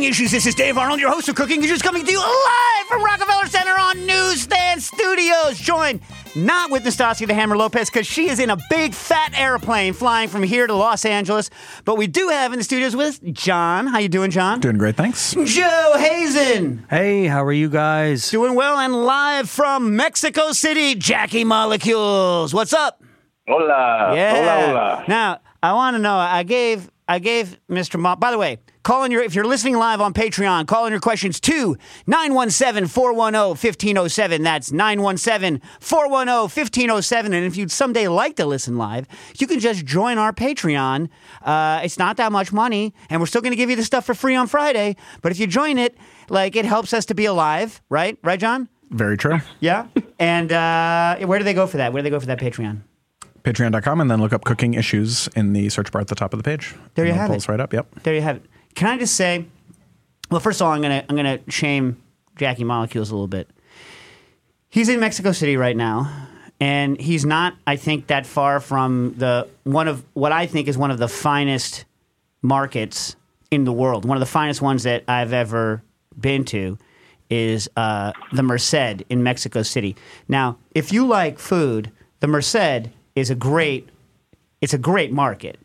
Cooking Issues. This is Dave Arnold, your host of Cooking Issues, coming to you live from Rockefeller Center on Newsstand Studios. Join not with Nastasia the Hammer Lopez because she is in a big fat airplane flying from here to Los Angeles. But we do have in the studios with John. How you doing, John? Doing great, thanks. Joe Hazen. Hey, how are you guys? Doing well and live from Mexico City, Jackie Molecules. What's up? Hola. Yeah. Hola, hola. Now, I want to know. I gave I gave Mr. Mo- by the way, call in your if you're listening live on Patreon, call in your questions to 917-410-1507. That's 917-410-1507. And if you'd someday like to listen live, you can just join our Patreon. Uh, it's not that much money, and we're still going to give you the stuff for free on Friday. But if you join it, like it helps us to be alive, right? Right, John? Very true. Yeah. and uh, where do they go for that? Where do they go for that Patreon? Patreon.com and then look up cooking issues in the search bar at the top of the page. There you have it. pulls right up. Yep. there you have it. Can I just say, well, first of all, I'm gonna I'm gonna shame Jackie Molecules a little bit. He's in Mexico City right now, and he's not, I think, that far from the one of what I think is one of the finest markets in the world. One of the finest ones that I've ever been to is uh, the Merced in Mexico City. Now, if you like food, the Merced is a great it's a great market.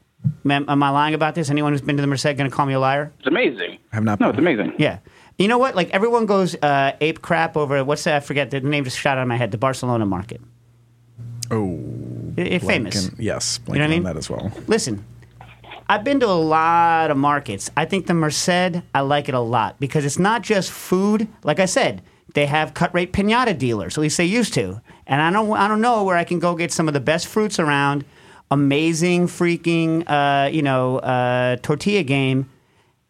Am, am I lying about this? Anyone who's been to the Merced going to call me a liar? It's amazing. I have not No, it's amazing. Yeah. You know what? Like everyone goes uh, ape crap over what's that? I forget the name just shot out of my head. The Barcelona market. Oh, It, it's famous. blanking- Yes, blanking know what I mean? on that as well. Listen, I've been to a lot of markets. I think the Merced, I like it a lot because it's not just food. Like I said, they have cut rate pinata dealers. At least they used to. And I don't, I don't know where I can go get some of the best fruits around. Amazing freaking, uh, you know, uh, tortilla game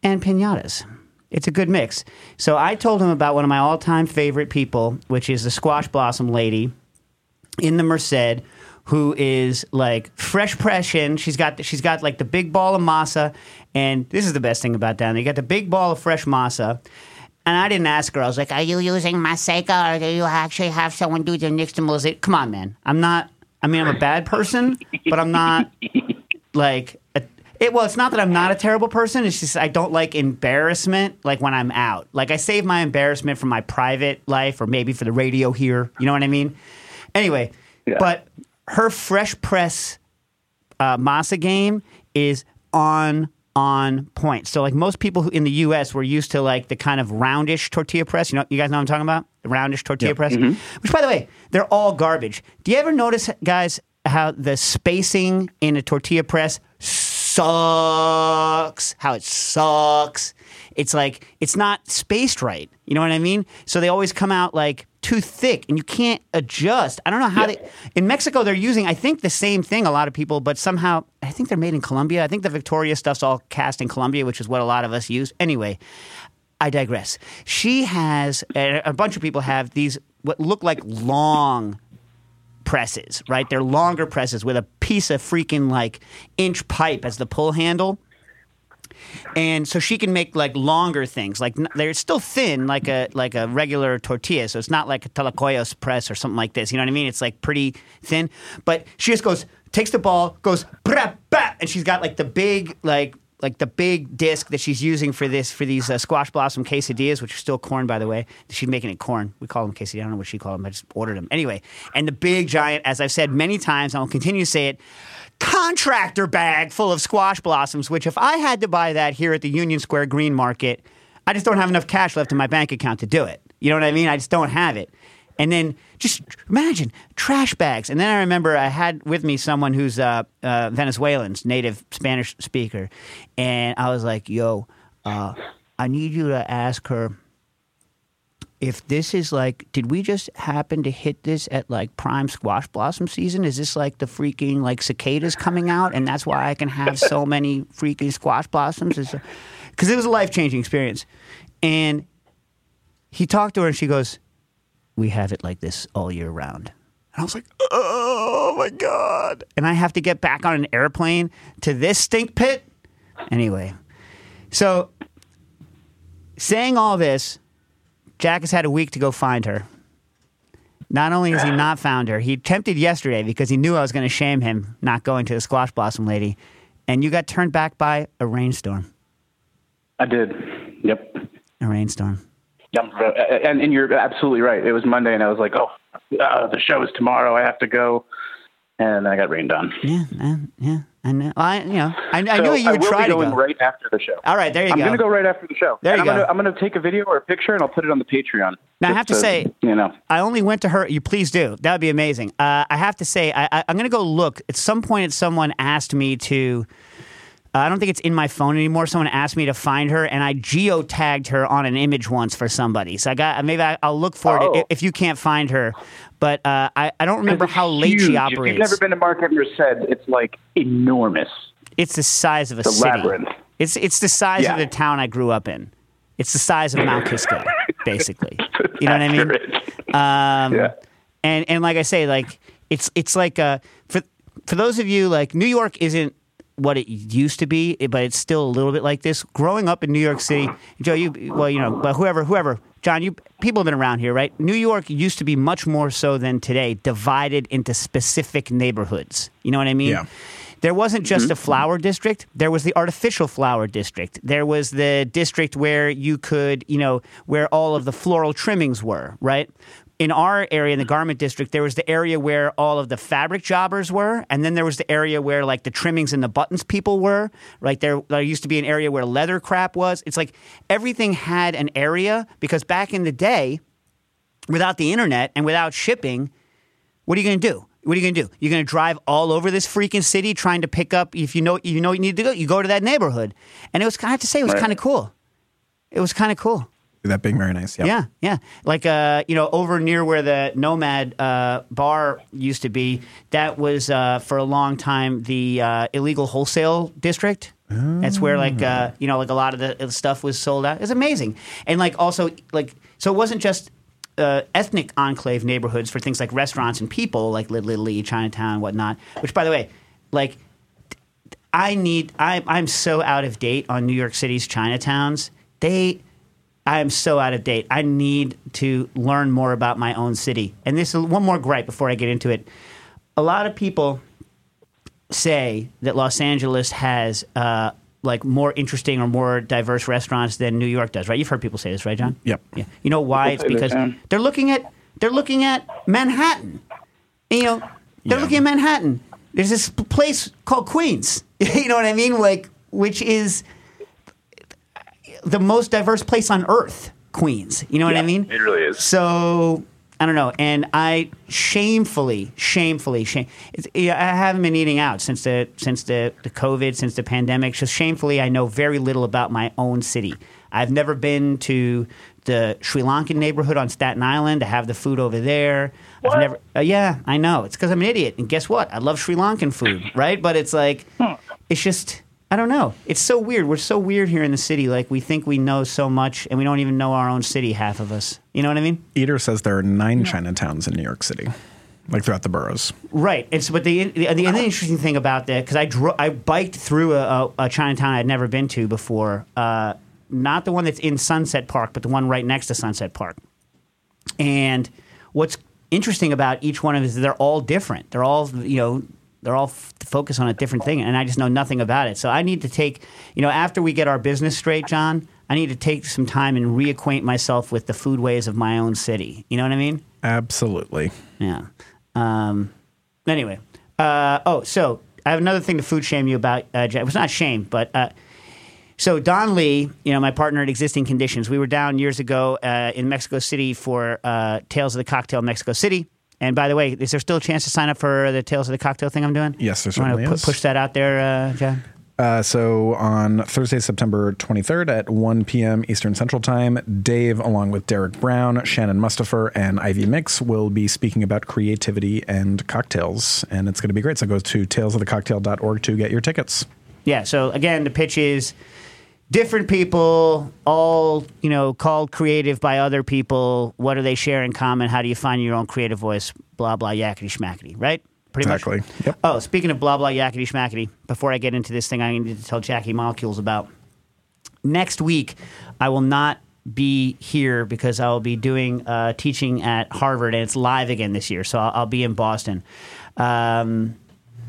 and pinatas. It's a good mix. So I told him about one of my all-time favorite people, which is the squash blossom lady in the Merced who is like fresh press in. She's got she's got like the big ball of masa, and this is the best thing about down there. You got the big ball of fresh masa. And I didn't ask her. I was like, "Are you using Maseca, or do you actually have someone do the nixtamalization?" Come on, man. I'm not. I mean, I'm a bad person, but I'm not like a, it. Well, it's not that I'm not a terrible person. It's just I don't like embarrassment. Like when I'm out, like I save my embarrassment for my private life, or maybe for the radio here. You know what I mean? Anyway, Yeah. but her fresh press uh, masa game is on on point. So like most people who in the U.S. were used to like the kind of roundish tortilla press. You know, you guys know what I'm talking about? The roundish tortilla Yep. press. Mm-hmm. Which, by the way, they're all garbage. Do you ever notice, guys, how the spacing in a tortilla press sucks? How it sucks. It's like it's not spaced right. You know what I mean? So they always come out like too thick, and you can't adjust. I don't know how Yeah. they. In Mexico, they're using I think the same thing. A lot of people, but somehow I think they're made in Colombia. I think the Victoria stuff's all cast in Colombia, which is what a lot of us use. Anyway, I digress. She has a, a bunch of people have these what look like long presses, right? They're longer presses with a piece of freaking like inch pipe as the pull handle. And so she can make like longer things. Like they're still thin, like a like a regular tortilla. So it's not like a tlacoyos press or something like this. You know what I mean? It's like pretty thin. But she just goes, takes the ball, goes, and she's got like the big like like the big disc that she's using for this for these uh, squash blossom quesadillas, which are still corn, by the way. She's making it corn. We call them quesadillas. I don't know what she called them. I just ordered them anyway. And the big giant, as I've said many times, and I'll continue to say it, contractor bag full of squash blossoms. Which, if I had to buy that here at the Union Square Green Market, I just don't have enough cash left in my bank account to do it. You know what I mean? I just don't have it. And then just imagine trash bags. And then I remember I had with me someone who's uh, uh, Venezuelan's native Spanish speaker, and I was like, "Yo, uh, I need you to ask her if this is like, did we just happen to hit this at like prime squash blossom season? Is this like the freaking like cicadas coming out, and that's why I can have so many freaking squash blossoms? Because it was a life changing experience, and he talked to her, and she goes, "We have it like this all year round." And I was like, "Oh my god!" And I have to get back on an airplane to this stink pit. Anyway, so saying all this. Jack has had a week to go find her. Not only has he not found her, he attempted yesterday because he knew I was going to shame him not going to the squash blossom lady, and you got turned back by a rainstorm. I did. Yep. A rainstorm. Yeah, and, and you're absolutely right. It was Monday, and I was like, oh, uh, the show is tomorrow. I have to go. And I got rained on. Yeah, uh, yeah. I know. I, you know, I, I So knew you would I will try be to going go. right after the show. All right, there you go. I'm going to go right after the show. There you I'm go. Gonna, I'm going to take a video or a picture, and I'll put it on the Patreon. Now, I have to say- you know, I only went to her. You please do. That would be amazing. Uh, I have to say, I, I, I'm going to go look. At some point, someone asked me to. I don't think it's in my phone anymore. Someone asked me to find her, and I geotagged her on an image once for somebody. So I got maybe I, I'll look for it Oh. if, if you can't find her. But uh, I, I don't remember how late huge. she If operates. you've never been to Market said it's like enormous. It's the size of a The city. labyrinth. It's it's the size Yeah. of the town I grew up in. It's the size of Mount Kisco, basically. You know what I mean? Um, Yeah. And and like I say, like it's it's like uh, for for those of you like New York isn't what it used to be, but it's still a little bit like this. Growing up in New York City, Joe, you well, you know, but whoever whoever. John, you people have been around here, right? New York used to be much more so than today, divided into specific neighborhoods. You know what I mean? Yeah. There wasn't just Mm-hmm. a flower district. There was the artificial flower district. There was the district where you could, you know, where all of the floral trimmings were, right? In our area, in the garment district, there was the area where all of the fabric jobbers were, and then there was the area where like the trimmings and the buttons people were. Right there, there used to be an area where leather crap was. It's like everything had an area because back in the day, without the internet and without shipping, what are you going to do? What are you going to do? You're going to drive all over this freaking city trying to pick up if you know you know you need to go. You go to that neighborhood, and it was I have to say it was Right. kind of cool. It was kind of cool. That being very nice. Yeah. Yeah, yeah. Like uh, you know, over near where the Nomad uh, bar used to be, that was uh, for a long time the uh, illegal wholesale district. That's where like uh, you know, like a lot of the the stuff was sold out. It's amazing, and like also like so it wasn't just. Uh, ethnic enclave neighborhoods for things like restaurants and people like Little Italy, Chinatown, whatnot. Which, by the way, like I need. I, I'm so out of date on New York City's Chinatowns. They, I am so out of date. I need to learn more about my own city. And this is one more gripe before I get into it. A lot of people say that Los Angeles has uh, like more interesting or more diverse restaurants than New York does, right? You've heard people say this, right, John? Yep. Yeah. You know why? It's because they they're looking at they're looking at Manhattan. You know, they're Yeah. looking at Manhattan. There's this place called Queens. you know what I mean? Like, which is the most diverse place on earth. Queens. You know what I mean? it really is. So I don't know, and I shamefully, shamefully, shame. Yeah, I haven't been eating out since the since the, the COVID, since the pandemic. Just shamefully, I know very little about my own city. I've never been to the Sri Lankan neighborhood on Staten Island to have the food over there. I've never. Uh, yeah, I know. It's because I'm an idiot. And guess what? I love Sri Lankan food, right? But it's like, it's just. I don't know. It's so weird. We're so weird here in the city. Like we think we know so much, and we don't even know our own city. Half of us. You know what I mean? Eater says there are nine Chinatowns in New York City, like throughout the boroughs. Right. It's but the the, the other interesting thing about that because I dro- I biked through a, a, a Chinatown I'd never been to before. Uh, not the one that's in Sunset Park, but the one right next to Sunset Park. And what's interesting about each one of them is they're all different. They're all you know they're all f- focused on a different thing, and I just know nothing about it. So I need to take you know after we get our business straight, John. I need to take some time and reacquaint myself with the foodways of my own city. You know what I mean? Absolutely. Yeah. Um, anyway. Uh, oh, so I have another thing to food shame you about. Uh, Jack. it was not shame, but uh, so Don Lee, you know, my partner at Existing Conditions, we were down years ago uh, in Mexico City for uh, Tales of the Cocktail Mexico City. And by the way, is there still a chance to sign up for the Tales of the Cocktail thing I'm doing? Yes, there You certainly is. push that out there, uh, John? Uh, so on Thursday, September 23rd at 1 p.m. Eastern Central Time, Dave, along with Derek Brown, Shannon Mustipher, and Ivy Mix, will be speaking about creativity and cocktails. And it's going to be great. So go to talesofthecocktail.org to get your tickets. Yeah. So again, the pitch is different people, all you know, called creative by other people. What do they share in common? How do you find your own creative voice? Blah blah yakety schmackety. Right. Pretty Exactly. much. Yep. Oh, speaking of blah blah yakety schmackety, before I get into this thing, I need to tell Jackie Molecules about next week. I will not be here because I will be doing uh, teaching at Harvard, and it's live again this year. So I'll, I'll be in Boston. Um,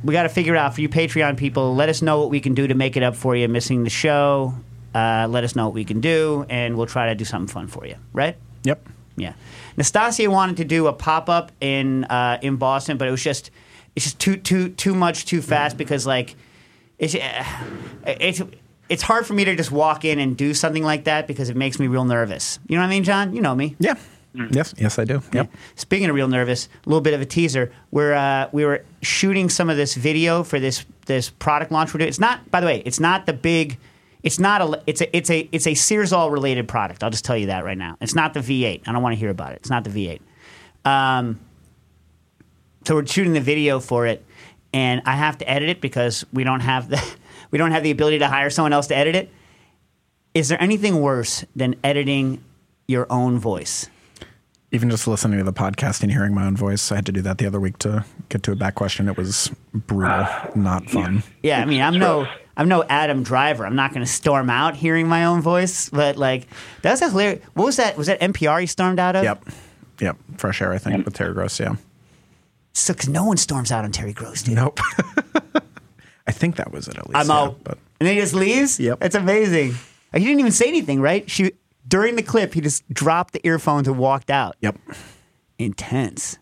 we got to figure out for you Patreon people. Let us know what we can do to make it up for you missing the show. Uh, let us know what we can do, and we'll try to do something fun for you. Right? Yep. Yeah. Nastasia wanted to do a pop up in uh, in Boston, but it was just it's just too too too much too fast because like it's uh, it's it's hard for me to just walk in and do something like that because it makes me real nervous. You know what I mean, John? You know me. Yeah. Yes. Yes, I do. Yep. Speaking of real nervous, a little bit of a teaser. We're uh, we were shooting some of this video for this this product launch we're doing. It's not, by the way, it's not the big. It's not a. It's a. It's a. It's a Searzall related product. I'll just tell you that right now. It's not the V8. I don't want to hear about it. It's not the V8. Um, so we're shooting the video for it, and I have to edit it because we don't have the we don't have the ability to hire someone else to edit it. Is there anything worse than editing your own voice? Even just listening to the podcast and hearing my own voice, I had to do that the other week to get to a back question. It was brutal, not fun. Yeah, I mean, I'm no, I'm no Adam Driver. I'm not going to storm out hearing my own voice, but like that's a hilarious. What was that? Was that NPR he stormed out of? Yep. Yep. Fresh air, I think, with Terry Gross. Yeah. So, because no one storms out on Terry Gross, dude. Nope. I think that was it at least. I'm yeah, out. But And then he just leaves? Yep. It's amazing. He didn't even say anything, right? She during the clip, he just dropped the earphones and walked out. yep. Intense.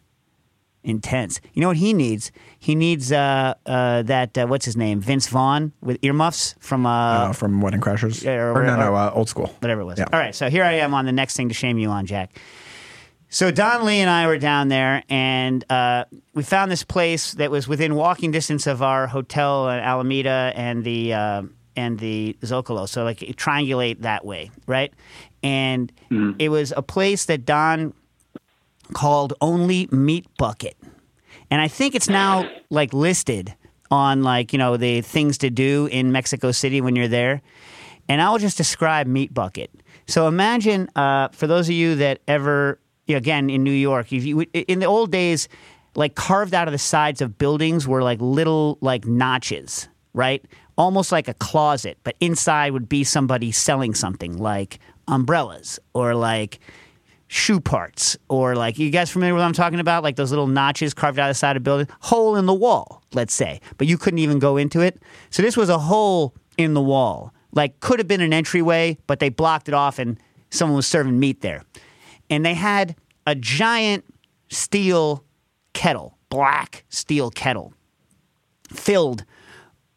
Intense. You know what he needs? He needs uh, uh, that uh, what's his name? Vince Vaughn with earmuffs from uh, Uh, from Wedding Crashers. Yeah, or- or, no, or- no, uh, old school. whatever it was. Yeah. All right, so here I am on the next thing to shame you on, Jack. So Don Lee and I were down there, and uh, we found this place that was within walking distance of our hotel in Alameda and the uh, and the Zocalo. So like triangulate that way, right? And it was a place that Don called Only Meat Bucket, and I think it's now like listed on like you know the things to do in Mexico City when you're there. And I'll just describe Meat Bucket. So imagine uh, for those of you that ever again in New York, you, in the old days, like carved out of the sides of buildings were like little like notches, right? Almost like a closet, but inside would be somebody selling something like umbrellas or like shoe parts or like you guys familiar with what I'm talking about? Like those little notches carved out of the side of building, hole in the wall, let's say, but you couldn't even go into it. So this was a hole in the wall. Like could have been an entryway, but they blocked it off and someone was serving meat there. And they had a giant steel kettle, black steel kettle, filled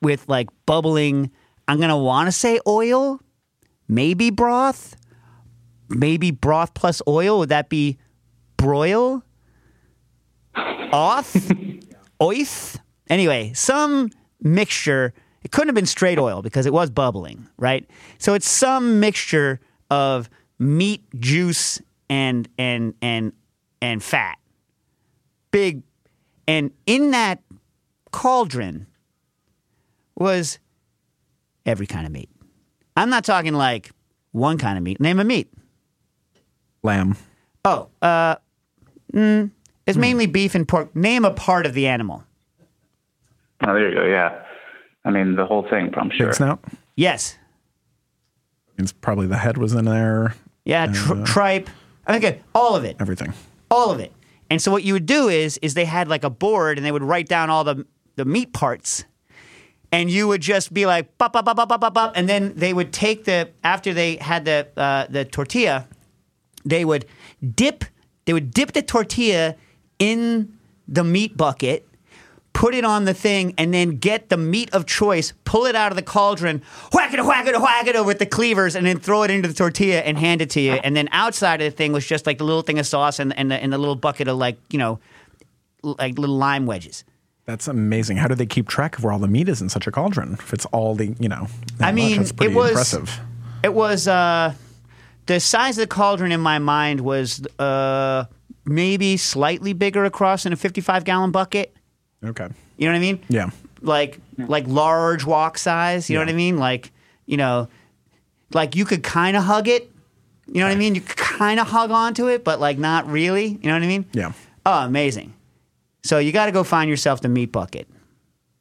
with like bubbling, I'm want to say oil, maybe broth, maybe broth plus oil. Would that be broil? Oth? Oith? Anyway, some mixture. It couldn't have been straight oil because it was bubbling, right? So it's some mixture of meat, juice, and and and and fat. Big, and in that cauldron was every kind of meat. I'm not talking like one kind of meat. Name a meat. Lamb. Oh, uh, mm, it's mainly beef and pork. Name a part of the animal. Oh, there you go. Yeah. I mean, the whole thing, I'm sure. Pig snout. Yes. Means probably the head was in there. Yeah, tr- tripe. I think all of it. Everything. all of it. And so what you would do is is they had like a board and they would write down all the the meat parts. And you would just be like bop bop bop bop bop bop, bop and then they would take the after they had the uh, the tortilla, they would dip they would dip the tortilla in the meat bucket, put it on the thing, and then get the meat of choice, pull it out of the cauldron, whack it, whack it, whack it with the cleavers, and then throw it into the tortilla and hand it to you. And then outside of the thing was just like the little thing of sauce and, and, the, and the little bucket of like, you know, like little lime wedges. That's amazing. How do they keep track of where all the meat is in such a cauldron? If it's all the, you know, I much, mean, pretty it was impressive. It was uh, the size of the cauldron in my mind was uh, maybe slightly bigger across than a 55 gallon bucket. Okay. You know what I mean? Yeah. Like like large walk size. You know what I mean? Like you know, like you could kind of hug it. You know what I mean? You could kind of hug onto it, but like not really. You know what I mean? Yeah. Oh, amazing. So you got to go find yourself the meat bucket.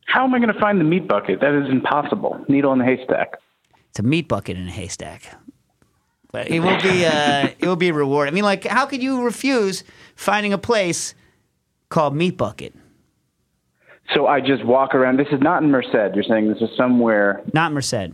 How am I going to find the meat bucket? That is impossible. Needle in the haystack. It's a meat bucket in a haystack. But it will be uh, it will be a reward. I mean, like, how could you refuse finding a place called Meat Bucket? So I just walk around. This is not in Merced. You're saying this is somewhere. Not Merced.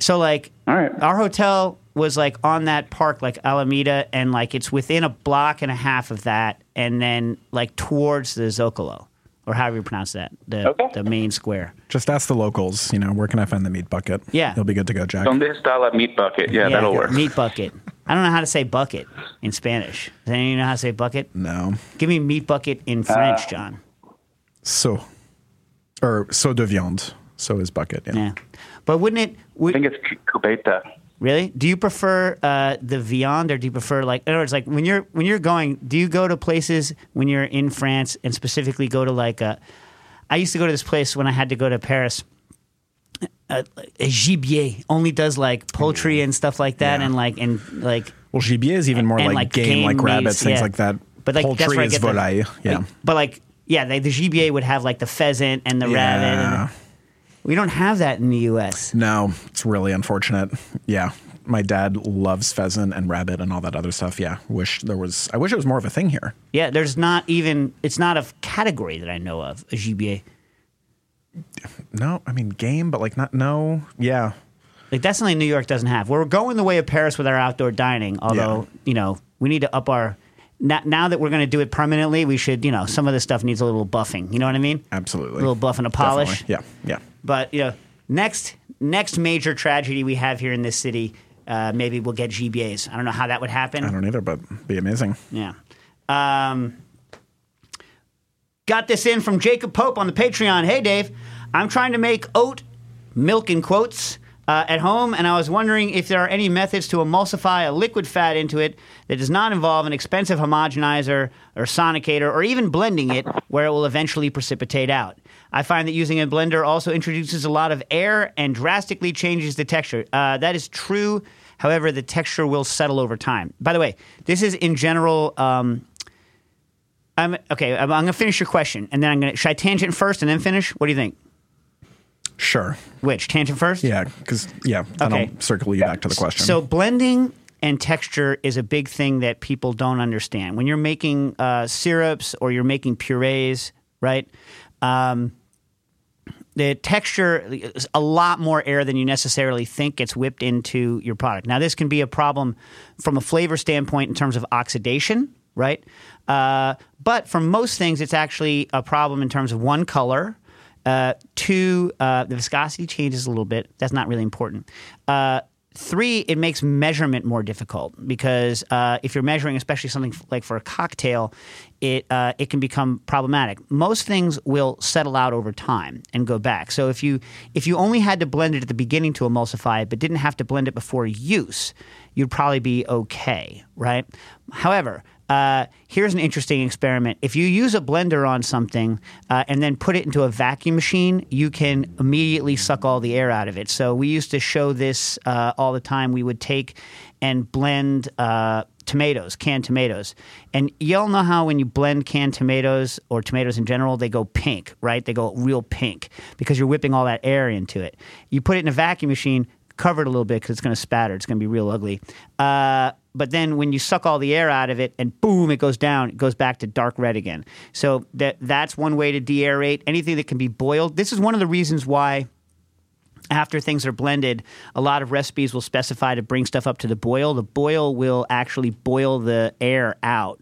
So like, All right. our hotel was like on that park, like Alameda, and like it's within a block and a half of that, and then like towards the Zocalo, or however you pronounce that, the Okay. the main square. Just ask the locals, you know, where can I find the meat bucket? Yeah. You'll be good to go, Jack. Donde está la meat bucket? Yeah, that'll work. Meat bucket. I don't know how to say bucket in Spanish. Does anyone know how to say bucket? No. Give me meat bucket in uh, French, John. So. Or seau de viande. Seau is bucket. Yeah. Yeah, but wouldn't it? I think it's cubeta. Really? Do you prefer uh, the viand or do you prefer like in other words, like when you're when you're going, do you go to places when you're in France and specifically go to like a I used to go to this place when I had to go to Paris. Uh, a gibier only does like poultry and stuff like that, Yeah. and like and like Well, gibier is even more and, like, like, game, game like meats, rabbits, things yeah. like that. but like Poultry that's where I is get the- volaille. yeah. like, but like yeah, they, the gibier would have like the pheasant and the rabbit. And we don't have that in the U.S. No, it's really unfortunate. Yeah. My dad loves pheasant and rabbit and all that other stuff. Yeah. Wish there was, I wish it was more of a thing here. Yeah, there's not even it's not a category that I know of a gibier. No, I mean, game, but like not, no. Yeah. Like that's something New York doesn't have. We're going the way of Paris with our outdoor dining. Although you know we need to up our. Now, now that we're going to do it permanently, we should you know some of this stuff needs a little buffing. You know what I mean? Absolutely. A little buff and a polish. Definitely. Yeah. Yeah. But you know, next next major tragedy we have here in this city, uh, maybe we'll get gibiers. I don't know how that would happen. I don't either, but be amazing. Yeah. Um, got this in from Jacob Pope on the Patreon. Hey, Dave, I'm trying to make oat milk in quotes uh, at home, and I was wondering if there are any methods to emulsify a liquid fat into it that does not involve an expensive homogenizer or sonicator or even blending it where it will eventually precipitate out. I find that using a blender also introduces a lot of air and drastically changes the texture. Uh, that is true. However, the texture will settle over time. By the way, this is in general. Um, I'm okay. I'm, I'm going to finish your question, and then I'm going to. Should I tangent first and then finish? What do you think? Sure. Which tangent first? Yeah. Because, yeah. Then Okay. I'll circle you back to the question. So blending and texture is a big thing that people don't understand. When you're making uh, syrups or you're making purees, right? Um, the texture is a lot more air than you necessarily think gets whipped into your product. Now, this can be a problem from a flavor standpoint in terms of oxidation, right? Uh, but for most things, it's actually a problem in terms of one color. Uh, two, uh, the viscosity changes a little bit. That's not really important. Uh, three, it makes measurement more difficult because uh, if you're measuring, especially something like for a cocktail, it uh, it can become problematic. Most things will settle out over time and go back. So if you if you only had to blend it at the beginning to emulsify it, but didn't have to blend it before use, you'd probably be okay, right? However, uh, here's an interesting experiment. If you use a blender on something uh, and then put it into a vacuum machine, you can immediately suck all the air out of it. So we used to show this uh, all the time. We would take and blend uh, tomatoes, canned tomatoes. And you all know how when you blend canned tomatoes or tomatoes in general, they go pink, right? They go real pink because you're whipping all that air into it. You put it in a vacuum machine, cover it a little bit because it's going to spatter. It's going to be real ugly. Uh, but then when you suck all the air out of it and boom, it goes down, it goes back to dark red again. So that that's one way to de-aerate. Anything that can be boiled. This is one of the reasons why after things are blended, a lot of recipes will specify to bring stuff up to the boil. The boil will actually boil the air out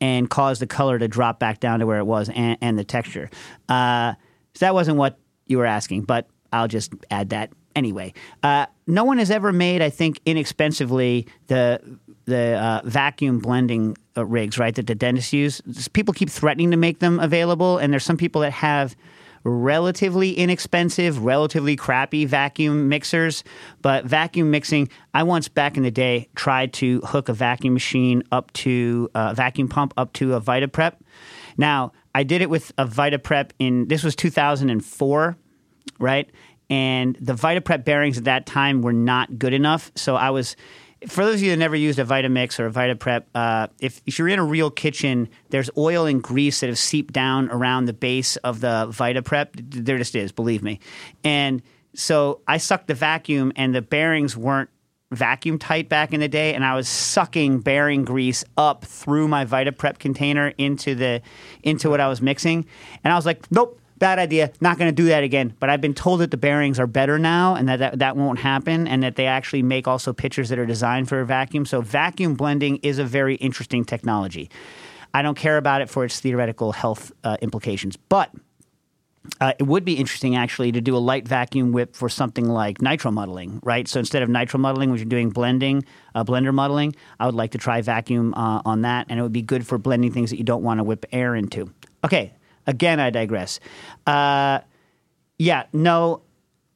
and cause the color to drop back down to where it was and, and the texture. Uh, so that wasn't what you were asking, but I'll just add that anyway. Uh, no one has ever made, I think, inexpensively the the uh, vacuum blending uh, rigs, right? That the dentists use. People keep threatening to make them available, and there's some people that have relatively inexpensive, relatively crappy vacuum mixers. But vacuum mixing, I once back in the day tried to hook a vacuum machine up to a vacuum pump up to a VitaPrep. Now, I did it with a VitaPrep in this was 2004, right? And the VitaPrep bearings at that time were not good enough. So I was for those of you that never used a Vitamix or a VitaPrep, uh, if, if you're in a real kitchen, there's oil and grease that have seeped down around the base of the VitaPrep. There just is, believe me. And so I sucked the vacuum, and the bearings weren't vacuum tight back in the day, and I was sucking bearing grease up through my VitaPrep container into the into what I was mixing, and I was like, nope. Bad idea. Not going to do that again. But I've been told that the bearings are better now, and that, that that won't happen, and that they actually make also pitchers that are designed for a vacuum. So vacuum blending is a very interesting technology. I don't care about it for its theoretical health uh, implications, but uh, it would be interesting actually to do a light vacuum whip for something like nitro muddling, right? So instead of nitro muddling, which you're doing blending, uh, blender muddling, I would like to try vacuum uh, on that, and it would be good for blending things that you don't want to whip air into. Okay, again, I digress. Uh, yeah, no,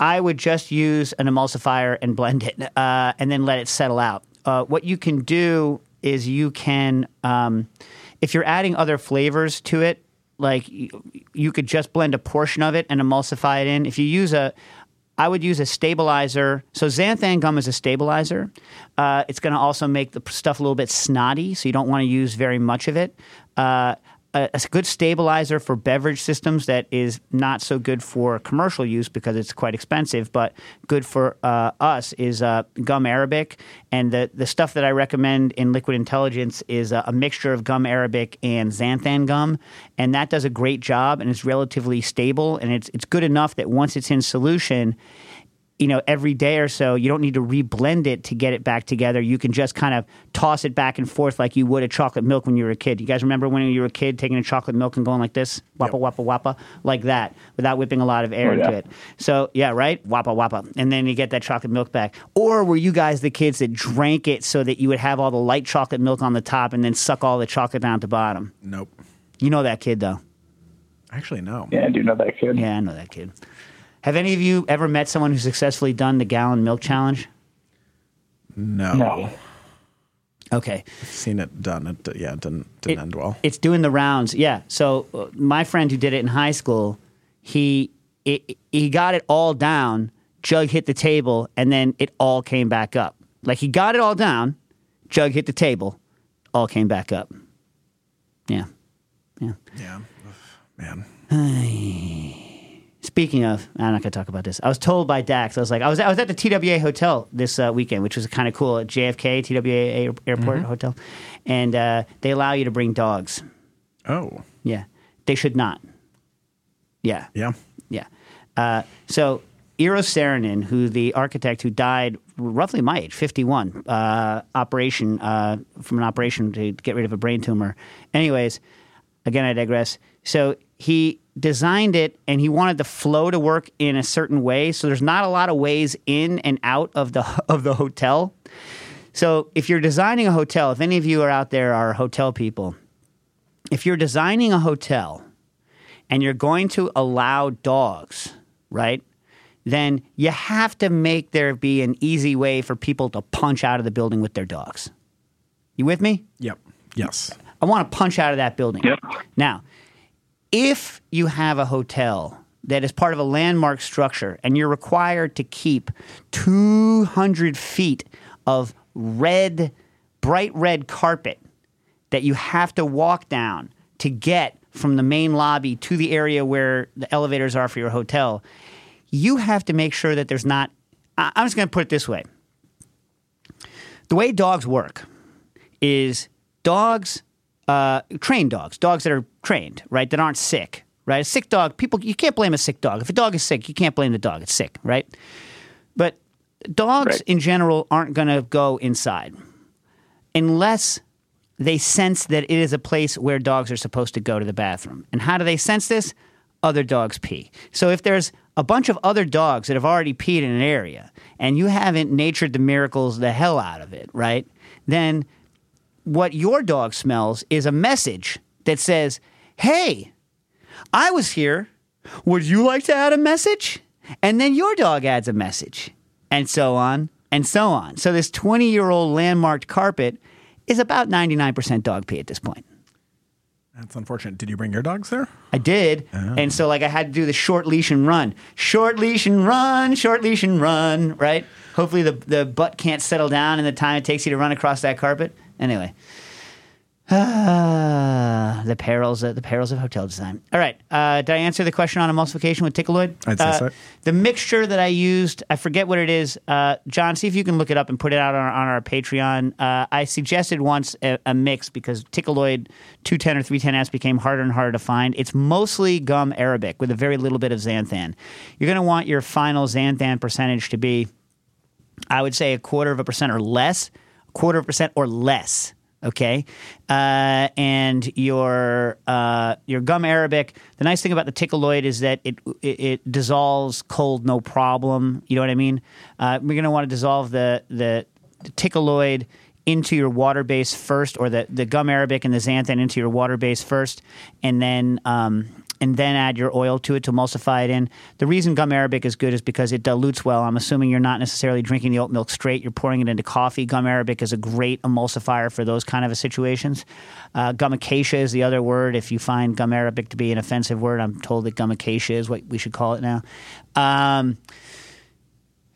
I would just use an emulsifier and blend it, uh, and then let it settle out. Uh, what you can do is you can, um, if you're adding other flavors to it, like you, you could just blend a portion of it and emulsify it in. If you use a, I would use a stabilizer. So xanthan gum is a stabilizer. Uh, it's going to also make the stuff a little bit snotty, so you don't want to use very much of it. Uh, a, a good stabilizer for beverage systems that is not so good for commercial use because it's quite expensive, but good for uh, us is uh, gum arabic. And the, the stuff that I recommend in Liquid Intelligence is a, a mixture of gum arabic and xanthan gum. And that does a great job and it's relatively stable. And it's, it's good enough that once it's in solution, you know, every day or so, you don't need to reblend it to get it back together. You can just kind of toss it back and forth like you would a chocolate milk when you were a kid. You guys remember when you were a kid taking a chocolate milk and going like this, wappa Yep. wappa wappa, like that, without whipping a lot of air Oh, yeah. into it. So yeah, right, wappa wappa, and then you get that chocolate milk back. Or were you guys the kids that drank it so that you would have all the light chocolate milk on the top and then suck all the chocolate down at the bottom? Nope. You know that kid though. Actually, no. Yeah, I do know that kid. Yeah, I know that kid. Have any of you ever met someone who successfully done the gallon milk challenge? No. No. Okay. Seen it done. It yeah, it didn't didn't It- end well. It's doing the rounds. Yeah. So uh, my friend who did it in high school, he it, he got it all down. Jug hit the table, and then it all came back up. Like he got it all down. Jug hit the table, all came back up. Yeah. Yeah. yeah. Man. Speaking of, I'm not going to talk about this. I was told by Dax. I was like, I was I was at the TWA hotel this uh, weekend, which was kind of cool at JFK TWA Air- Airport Hotel, and uh, they allow you to bring dogs. Oh. Yeah, they should not. Yeah, Yeah. yeah. Uh, so Eero Saarinen, who the architect who died roughly my age, 51, uh, operation uh, from an operation to get rid of a brain tumor. Anyways, again, I digress. So he designed it and he wanted the flow to work in a certain way. So there's not a lot of ways in and out of the of the hotel. So if you're designing a hotel, if any of you are out there are hotel people, if you're designing a hotel and you're going to allow dogs, right? Then you have to make there be an easy way for people to punch out of the building with their dogs. You with me? Yep. Yes. I want to punch out of that building. Yep. Now, if you have a hotel that is part of a landmark structure and you're required to keep 200 feet of red, bright red carpet that you have to walk down to get from the main lobby to the area where the elevators are for your hotel, you have to make sure that there's not. I'm just going to put it this way the way dogs work is dogs, uh, trained dogs, dogs that are trained, right, that aren't sick, right? A sick dog, people, you can't blame a sick dog. If a dog is sick, you can't blame the dog. It's sick, right? But dogs Right. in general aren't going to go inside unless they sense that it is a place where dogs are supposed to go to the bathroom. And how do they sense this? Other dogs pee. So if there's a bunch of other dogs that have already peed in an area and you haven't natured the miracles the hell out of it, right? Then what your dog smells is a message that says, Hey, I was here. Would you like to add a message? And then your dog adds a message, and so on and so on. So this 20 year old landmarked carpet is about 99% dog pee at this point. That's unfortunate. Did you bring your dogs there? I did. Oh. And so, like, I had to do the short leash and run. Short leash and run, short leash and run, right? Hopefully, the, the butt can't settle down in the time it takes you to run across that carpet. Anyway, ah, the perils of, the perils of hotel design. All right, uh, did I answer the question on emulsification with Ticaloid? I'd say Uh, so. The mixture that I used, I forget what it is. Uh, John, see if you can look it up and put it out on our, on our Patreon. Uh, I suggested once a, a mix because Ticaloid 210 or 310S became harder and harder to find. It's mostly gum arabic with a very little bit of xanthan. You're going to want your final xanthan percentage to be I would say a quarter of a percent or less, quarter of a percent or less. Okay, uh, and your uh, your gum arabic. The nice thing about the ticaloid is that it it, it dissolves cold no problem. You know what I mean? Uh, we're going to want to dissolve the the, the ticaloid into your water base first, or the, the gum arabic and the xanthan into your water base first, and then um, and then add your oil to it to emulsify it in. The reason gum arabic is good is because it dilutes well. I'm assuming you're not necessarily drinking the oat milk straight. You're pouring it into coffee. Gum arabic is a great emulsifier for those kind of situations. Uh, gum acacia is the other word. If you find gum arabic to be an offensive word, I'm told that gum acacia is what we should call it now. Um,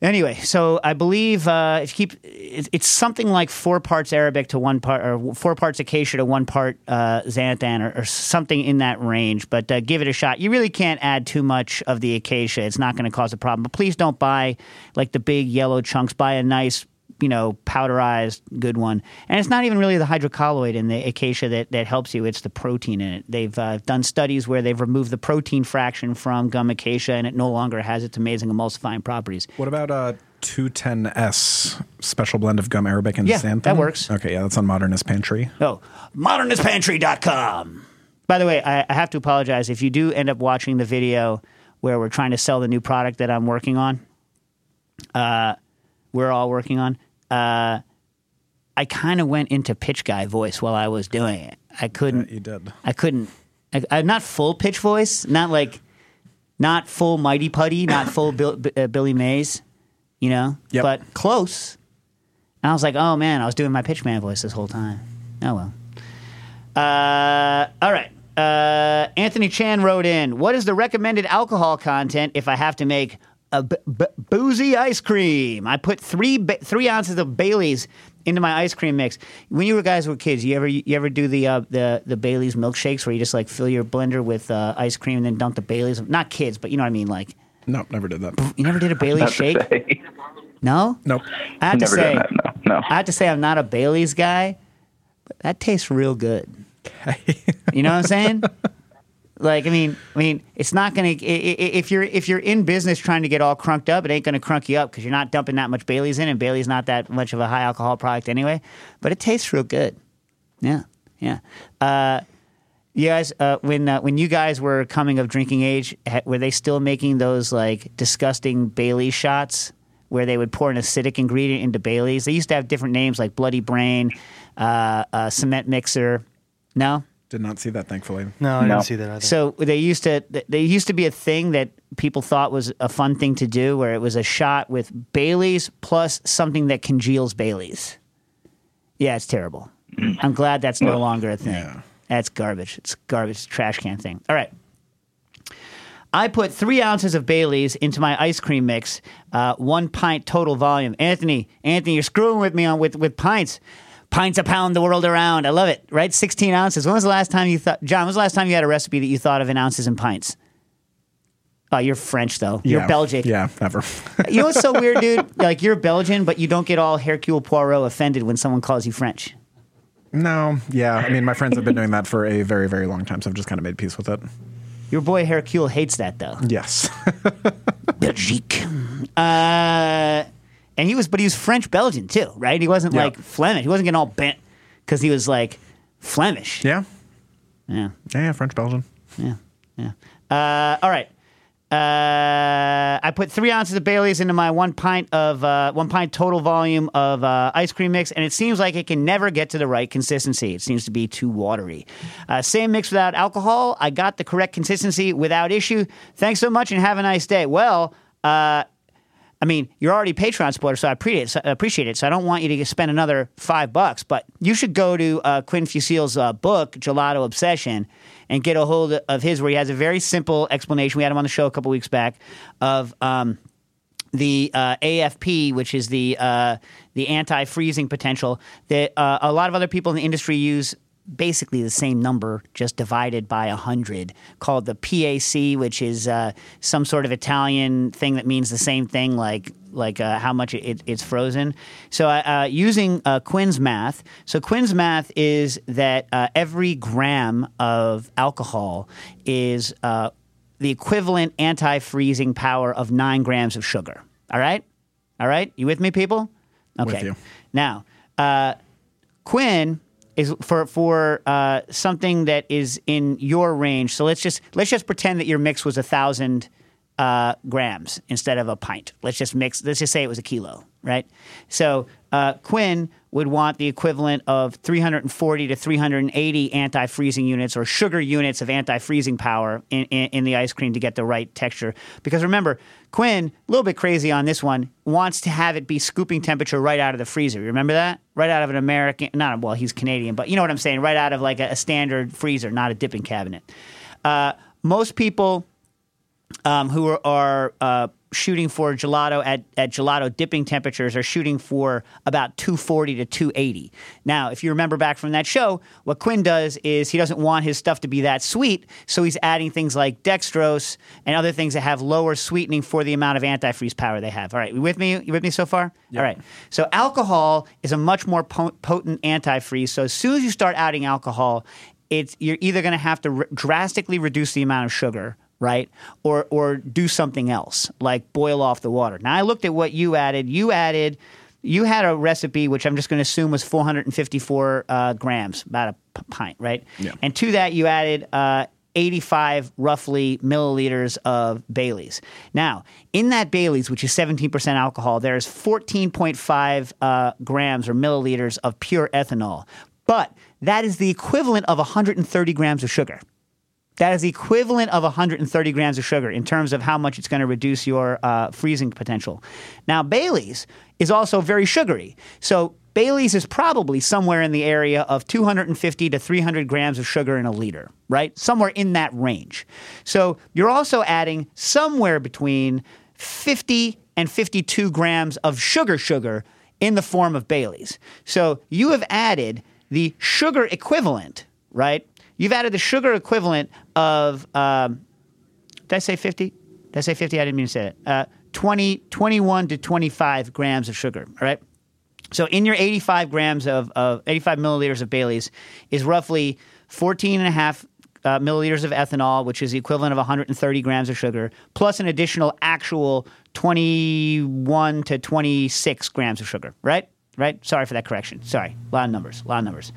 Anyway, so I believe uh, if you keep, it, it's something like four parts Arabic to one part, or four parts acacia to one part uh, xanthan, or, or something in that range. But uh, give it a shot. You really can't add too much of the acacia; it's not going to cause a problem. But please don't buy like the big yellow chunks. Buy a nice, you know, powderized good one. And it's not even really the hydrocolloid in the acacia that, that helps you; it's the protein in it. They've uh, done studies where they've removed the protein fraction from gum acacia, and it no longer has its amazing emulsifying properties. What about uh, 210S special blend of gum arabic and Yeah, xanthan? that works. Okay, yeah, that's on Modernist Pantry. Oh, modernistpantry.com. By the way, I, I have to apologize if you do end up watching the video where we're trying to sell the new product that I'm working on. Uh, we're all working on. Uh, I kind of went into pitch guy voice while I was doing it. I couldn't. You did. I couldn't. I, I'm not full pitch voice. Not like, not full mighty putty. Not full Bill, uh, Billy Mays. You know, Yep. but close. And I was like, oh man, I was doing my pitch man voice this whole time. Oh well. Uh, all right. Uh, Anthony Chan wrote in, "What is the recommended alcohol content if I have to make a b- b- boozy ice cream? I put three ba- three ounces of Bailey's into my ice cream mix. When you were guys were kids, you ever you ever do the uh, the the Bailey's milkshakes where you just like fill your blender with uh, ice cream and then dunk the Bailey's? Not kids, but you know what I mean. Like Nope, never did that. you never did a Bailey's shake? say. No. Nope. I have to say, that. No, no. I have to say, I'm not a Bailey's guy, but that tastes real good. you know what I'm saying? Like, I mean, I mean, it's not gonna. If you're if you're in business trying to get all crunked up, it ain't gonna crunk you up because you're not dumping that much Bailey's in, and Bailey's not that much of a high alcohol product anyway. But it tastes real good. Yeah, yeah. Uh, you guys, uh, when uh, when you guys were coming of drinking age, were they still making those like disgusting Bailey shots where they would pour an acidic ingredient into Bailey's? They used to have different names like Bloody Brain, uh, uh, Cement Mixer. No, Did not see that, thankfully. No, I No. didn't see that either. so they used to they used to be a thing that people thought was a fun thing to do, where it was a shot with Bailey's plus something that congeals Bailey's. Yeah, it's terrible. I'm glad that's no longer a thing. Yeah. That's garbage. It's garbage trash can thing. All right. I put three ounces of Bailey's into my ice cream mix, uh, one pint total volume. Anthony, Anthony, you're screwing with me on with with pints. Pints a pound the world around. I love it. Right, sixteen ounces. When was the last time you thought, John? When was the last time you had a recipe that you thought of in ounces and pints? Oh, you're French though. You're Yeah. Belgian. Yeah, never. You know what's so weird, dude? Like you're Belgian, but you don't get all Hercule Poirot offended when someone calls you French. no, yeah. I mean, my friends have been doing that for a very, very long time, so I've just kind of made peace with it. Your boy Hercule hates that though. Yes. Belgique. Uh, and he was, but he was French Belgian too, right? He wasn't Yeah. like Flemish. He wasn't getting all bent because he was like Flemish. yeah. Yeah, Yeah, yeah, French Belgian. yeah, yeah. Uh, all right. Uh, I put three ounces of Bailey's into my one pint of uh, one pint total volume of uh, ice cream mix, and it seems like it can never get to the right consistency. It seems to be too watery. Uh, same mix without alcohol. I got the correct consistency without issue. Thanks so much, and have a nice day. Well. I mean, you're already Patreon supporter, so I appreciate it. So, appreciate it. So I don't want you to spend another five bucks, but you should go to uh, Quinn Fusil's uh, book, Gelato Obsession, and get a hold of his, where he has a very simple explanation. We had him on the show a couple weeks back of. Um, the uh, AFP, which is the uh, the anti-freezing potential that uh, a lot of other people in the industry use basically the same number, just divided by 100, called the PAC, which is uh, some sort of Italian thing that means the same thing, like like uh, how much it, it's frozen. So uh, uh using uh, Quinn's math, so Quinn's math is that uh, every gram of alcohol is the equivalent anti-freezing power of nine grams of sugar. All right, all right, you with me, people? Okay. Now, Quinn is for for uh, something that is in your range. So let's just let's just pretend that your mix was a thousand uh, grams instead of a pint. Let's just mix. Let's just say it was a kilo, right? So uh, Quinn would want the equivalent of 340 to 380 anti-freezing units or sugar units of anti-freezing power in, in, in, the ice cream to get the right texture. Because remember, Quinn, a little bit crazy on this one, wants to have it be scooping temperature right out of the freezer. Remember that? Right out of an American, not well, he's Canadian, but you know what I'm saying? Right out of like a, a standard freezer, not a dipping cabinet. Uh, most people um, who are, are uh, shooting for gelato at, at gelato dipping temperatures are shooting for about 240 to 280. Now, if you remember back from that show, what Quinn does is he doesn't want his stuff to be that sweet, so he's adding things like dextrose and other things that have lower sweetening for the amount of antifreeze power they have. All right, you with me? You with me so far? Yep. All right. So alcohol is a much more potent antifreeze. So as soon as you start adding alcohol, it's you're either going to have to r- drastically reduce the amount of sugar right? Or or do something else like boil off the water. Now I looked at what you added. You added you had a recipe which I'm just going to assume was 454 uh, grams, about a pint, right? Yeah. And to that you added. Uh, 85 roughly milliliters of Bailey's. Now, in that Bailey's, which is 17% alcohol, there's 14.5 uh, grams or milliliters of pure ethanol. But that is the equivalent of 130 grams of sugar. That is the equivalent of 130 grams of sugar in terms of how much it's going to reduce your uh, freezing potential. Now, Bailey's is also very sugary. So, Bailey's is probably somewhere in the area of 250 to 300 grams of sugar in a liter, right? Somewhere in that range. So, you're also adding somewhere between 50 and 52 grams of sugar sugar in the form of Bailey's. So, you have added the sugar equivalent, right? You've added the sugar equivalent of, um, did I say 50? Did I say 50? I didn't mean to say it. Uh, 20, 21 to 25 grams of sugar, all right? So in your 85 grams of, of 85 milliliters of Bailey's is roughly 14 and a half uh, milliliters of ethanol, which is the equivalent of 130 grams of sugar, plus an additional actual 21 to 26 grams of sugar, right? Right? Sorry for that correction. Sorry. A lot of numbers. A lot of numbers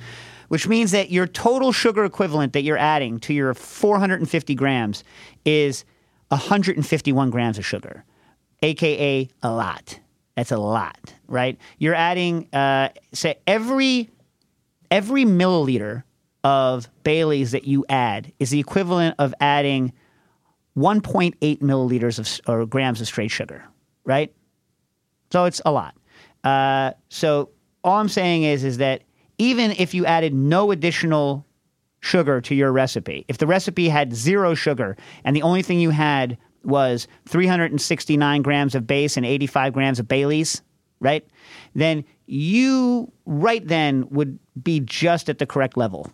which means that your total sugar equivalent that you're adding to your 450 grams is 151 grams of sugar, aka a lot. That's a lot, right? You're adding, uh, say, every every milliliter of Bailey's that you add is the equivalent of adding 1.8 milliliters of or grams of straight sugar, right? So it's a lot. Uh, so all I'm saying is, is that even if you added no additional sugar to your recipe, if the recipe had zero sugar and the only thing you had was 369 grams of base and 85 grams of Bailey's, right? Then you right then would be just at the correct level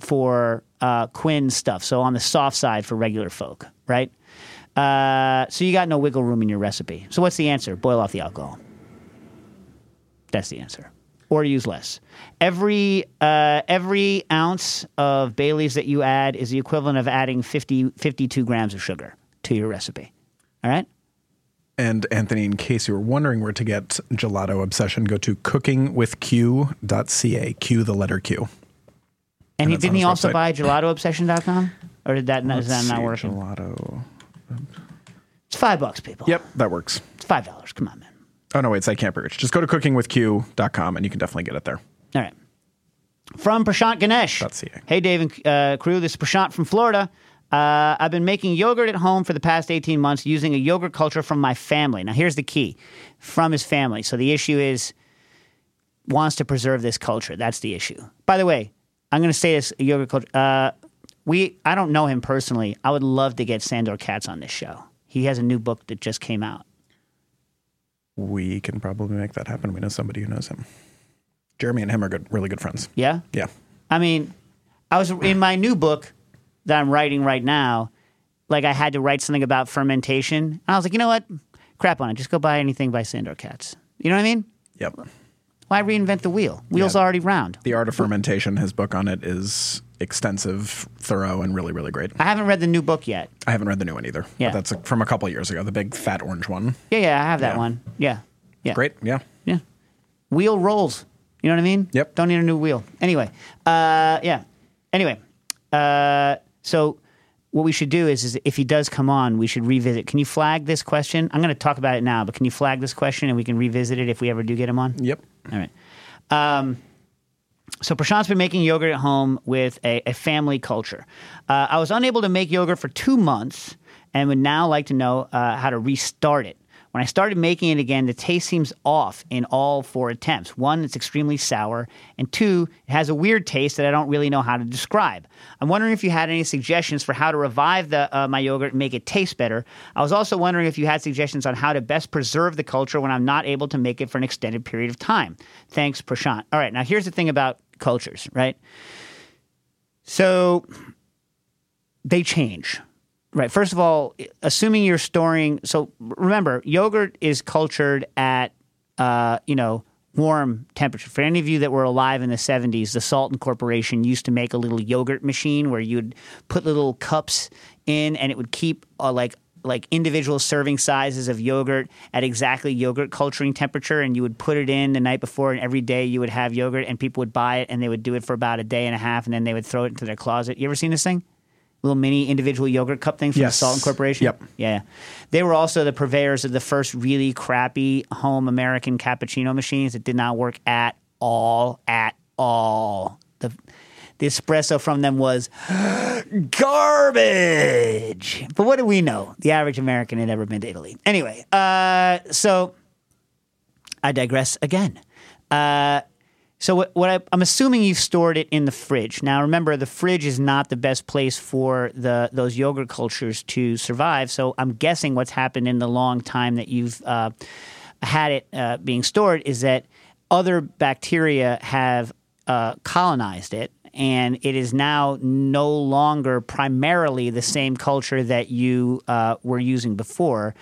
for uh, Quinn stuff. So on the soft side for regular folk, right? Uh, so you got no wiggle room in your recipe. So what's the answer? Boil off the alcohol. That's the answer or use less. Every uh, every ounce of Bailey's that you add is the equivalent of adding 50, 52 grams of sugar to your recipe. All right. And Anthony, in case you were wondering where to get gelato obsession, go to cookingwithq.ca. Q the letter Q. And, and he didn't he also website. buy gelatoobsession.com? Or did that, is that not working? Gelato. It's five bucks, people. Yep, that works. It's five dollars. Come on, man. Oh no, wait, I can't reach. Just go to cookingwithq.com and you can definitely get it there. All right. From Prashant Ganesh. Hey, Dave and uh, crew. This is Prashant from Florida. Uh, I've been making yogurt at home for the past 18 months using a yogurt culture from my family. Now, here's the key from his family. So the issue is wants to preserve this culture. That's the issue. By the way, I'm going to say this yogurt culture. Uh, we, I don't know him personally. I would love to get Sandor Katz on this show. He has a new book that just came out we can probably make that happen. We know somebody who knows him. Jeremy and him are good, really good friends. Yeah. Yeah. I mean, I was in my new book that I'm writing right now. Like I had to write something about fermentation, and I was like, you know what? Crap on it. Just go buy anything by Sandor Katz. You know what I mean? Yep. Why reinvent the wheel? Wheel's Yeah. already round. The Art of Fermentation, his book on it is extensive, thorough, and really, really great. I haven't read the new book yet. I haven't read the new one either. Yeah. But that's from a couple years ago, the big fat orange one. Yeah, yeah, I have that Yeah. one. Yeah, yeah, Great. Yeah. Yeah, wheel rolls. You know what I mean? Yep. Don't need a new wheel. Anyway, uh, yeah. Anyway, uh, so what we should do is, is if he does come on, we should revisit. Can you flag this question? I'm going to talk about it now, but can you flag this question and we can revisit it if we ever do get him on? Yep. All right. Um, so Prashant's been making yogurt at home with a, a family culture. Uh, I was unable to make yogurt for two months and would now like to know uh, how to restart it. When I started making it again, the taste seems off in all four attempts. One, it's extremely sour, and two, it has a weird taste that I don't really know how to describe. I'm wondering if you had any suggestions for how to revive the, uh, my yogurt and make it taste better. I was also wondering if you had suggestions on how to best preserve the culture when I'm not able to make it for an extended period of time. Thanks, Prashant. All right, now here's the thing about cultures, right? So they change. Right. First of all, assuming you're storing, so remember, yogurt is cultured at, uh, you know, warm temperature. For any of you that were alive in the 70s, the Salton Corporation used to make a little yogurt machine where you'd put little cups in and it would keep uh, like like individual serving sizes of yogurt at exactly yogurt culturing temperature and you would put it in the night before and every day you would have yogurt and people would buy it and they would do it for about a day and a half and then they would throw it into their closet. You ever seen this thing? Little mini individual yogurt cup thing from Yes. the Salton Corporation? Yep. Yeah. They were also the purveyors of the first really crappy home American cappuccino machines that did not work at all, at all. The, the espresso from them was garbage. But what do we know? The average American had never been to Italy. Anyway, uh, so I digress again. Uh, so what, what I, I'm assuming you've stored it in the fridge. Now remember, the fridge is not the best place for the those yogurt cultures to survive. So I'm guessing what's happened in the long time that you've uh, had it uh, being stored is that other bacteria have uh, colonized it, and it is now no longer primarily the same culture that you uh, were using before.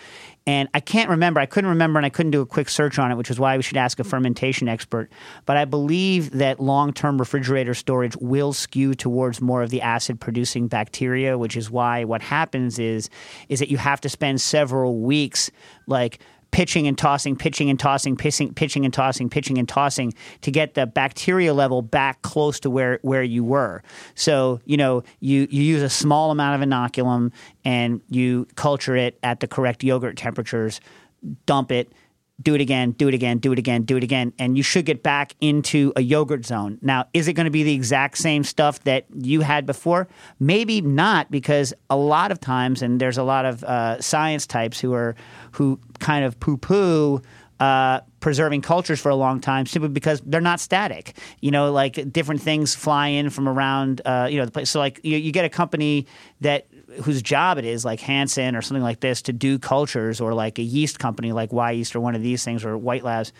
And I can't remember, I couldn't remember, and I couldn't do a quick search on it, which is why we should ask a fermentation expert. But I believe that long term refrigerator storage will skew towards more of the acid producing bacteria, which is why what happens is, is that you have to spend several weeks like pitching and tossing, pitching and tossing, pitching, pitching and tossing, pitching and tossing to get the bacteria level back close to where, where you were. So, you know, you, you use a small amount of inoculum and you culture it at the correct yogurt temperatures, dump it, do it again, do it again, do it again, do it again, and you should get back into a yogurt zone. Now, is it going to be the exact same stuff that you had before? Maybe not, because a lot of times, and there's a lot of uh, science types who are who kind of poo-poo. Uh, preserving cultures for a long time simply because they're not static. You know, like different things fly in from around. Uh, you know, the place. So like you, you get a company that whose job it is, like Hansen or something like this, to do cultures, or like a yeast company like Wyeast or one of these things, or White Labs,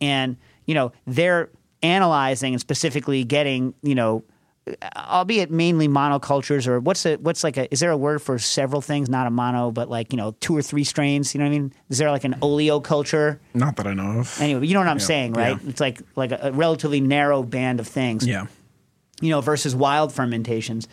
and you know they're analyzing and specifically getting you know. Albeit mainly monocultures, or what's a what's like a is there a word for several things? Not a mono, but like you know two or three strains. You know what I mean? Is there like an oleoculture? Not that I know of. Anyway, you know what I'm Yeah, saying, right? yeah. It's like like a, a relatively narrow band of things yeah. you know, versus wild fermentations.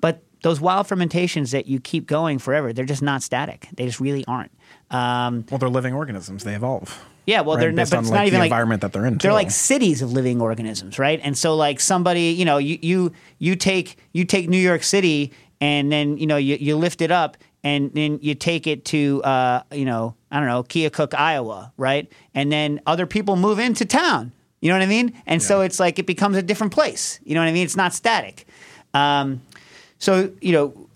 But those wild fermentations that you keep going forever, they're just not static. They just really aren't. Um, Well, they're living organisms. They evolve. yeah, well, Right, they're not, based but on, it's like, not even the like environment that they're in, They're too. like cities of living organisms, right? And so, like somebody, you know, you you you take you take New York City, and then you know you, you lift it up, and then you take it to uh, you know I don't know Keokuk, Iowa, right? And then other people move into town. You know what I mean? And so it's like it becomes a different place. You know what I mean? It's not static. Um, so you know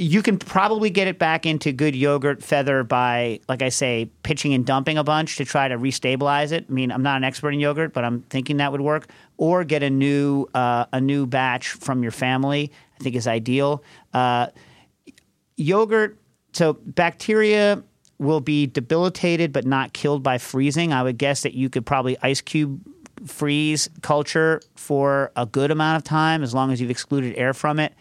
you can probably get it back into good yogurt feather by, like I say, pitching and dumping a bunch to try to restabilize it. I mean, I'm not an expert in yogurt, but I'm thinking that would work. Or get a new uh, a new batch from your family. I think is ideal. Uh, yogurt. So bacteria will be debilitated but not killed by freezing. I would guess that you could probably ice cube freeze culture for a good amount of time, as long as you've excluded air from it.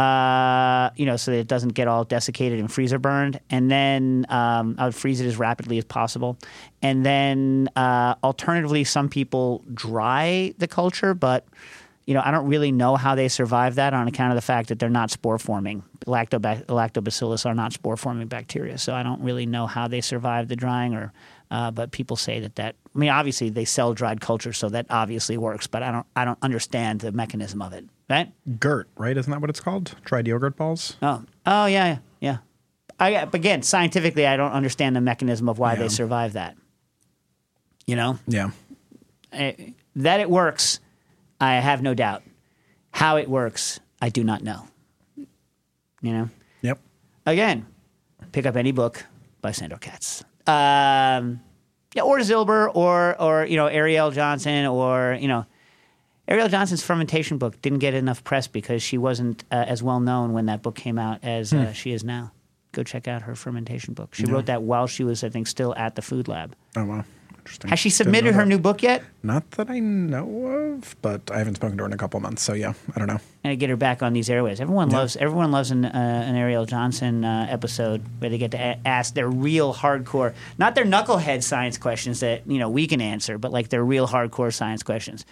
Uh, you know, so that it doesn't get all desiccated and freezer burned. And then um, I would freeze it as rapidly as possible. And then uh, alternatively, some people dry the culture, but you know, I don't really know how they survive that on account of the fact that they're not spore forming. Lactoba- lactobacillus are not spore forming bacteria, so I don't really know how they survive the drying. Or, uh, but people say that that. I mean, obviously they sell dried culture, so that obviously works. But I don't. I don't understand the mechanism of it. Right? Gert, right? Isn't that what it's called? Dried yogurt balls. Oh, oh yeah, yeah. I again, scientifically, I don't understand the mechanism of why Yeah. they survive that. You know, Yeah. Eh, that it works, I have no doubt. How it works, I do not know. You know, Yep. again, pick up any book by Sandor Katz. Um, yeah, or Zilber, or or you know Arielle Johnson, or you know Arielle Johnson's fermentation book didn't get enough press because she wasn't uh, as well known when that book came out as uh, she is now. Go check out her fermentation book. She wrote that while she was, I think, still at the Food Lab. Oh wow. Interesting. Has she submitted her that. new book yet? Not that I know of, but I haven't spoken to her in a couple of months. So yeah, I don't know. and get her back on these airways. Everyone loves everyone loves an, uh, an Arielle Johnson uh, episode where they get to a- ask their real hardcore, not their knucklehead science questions that you know we can answer, but like their real hardcore science questions.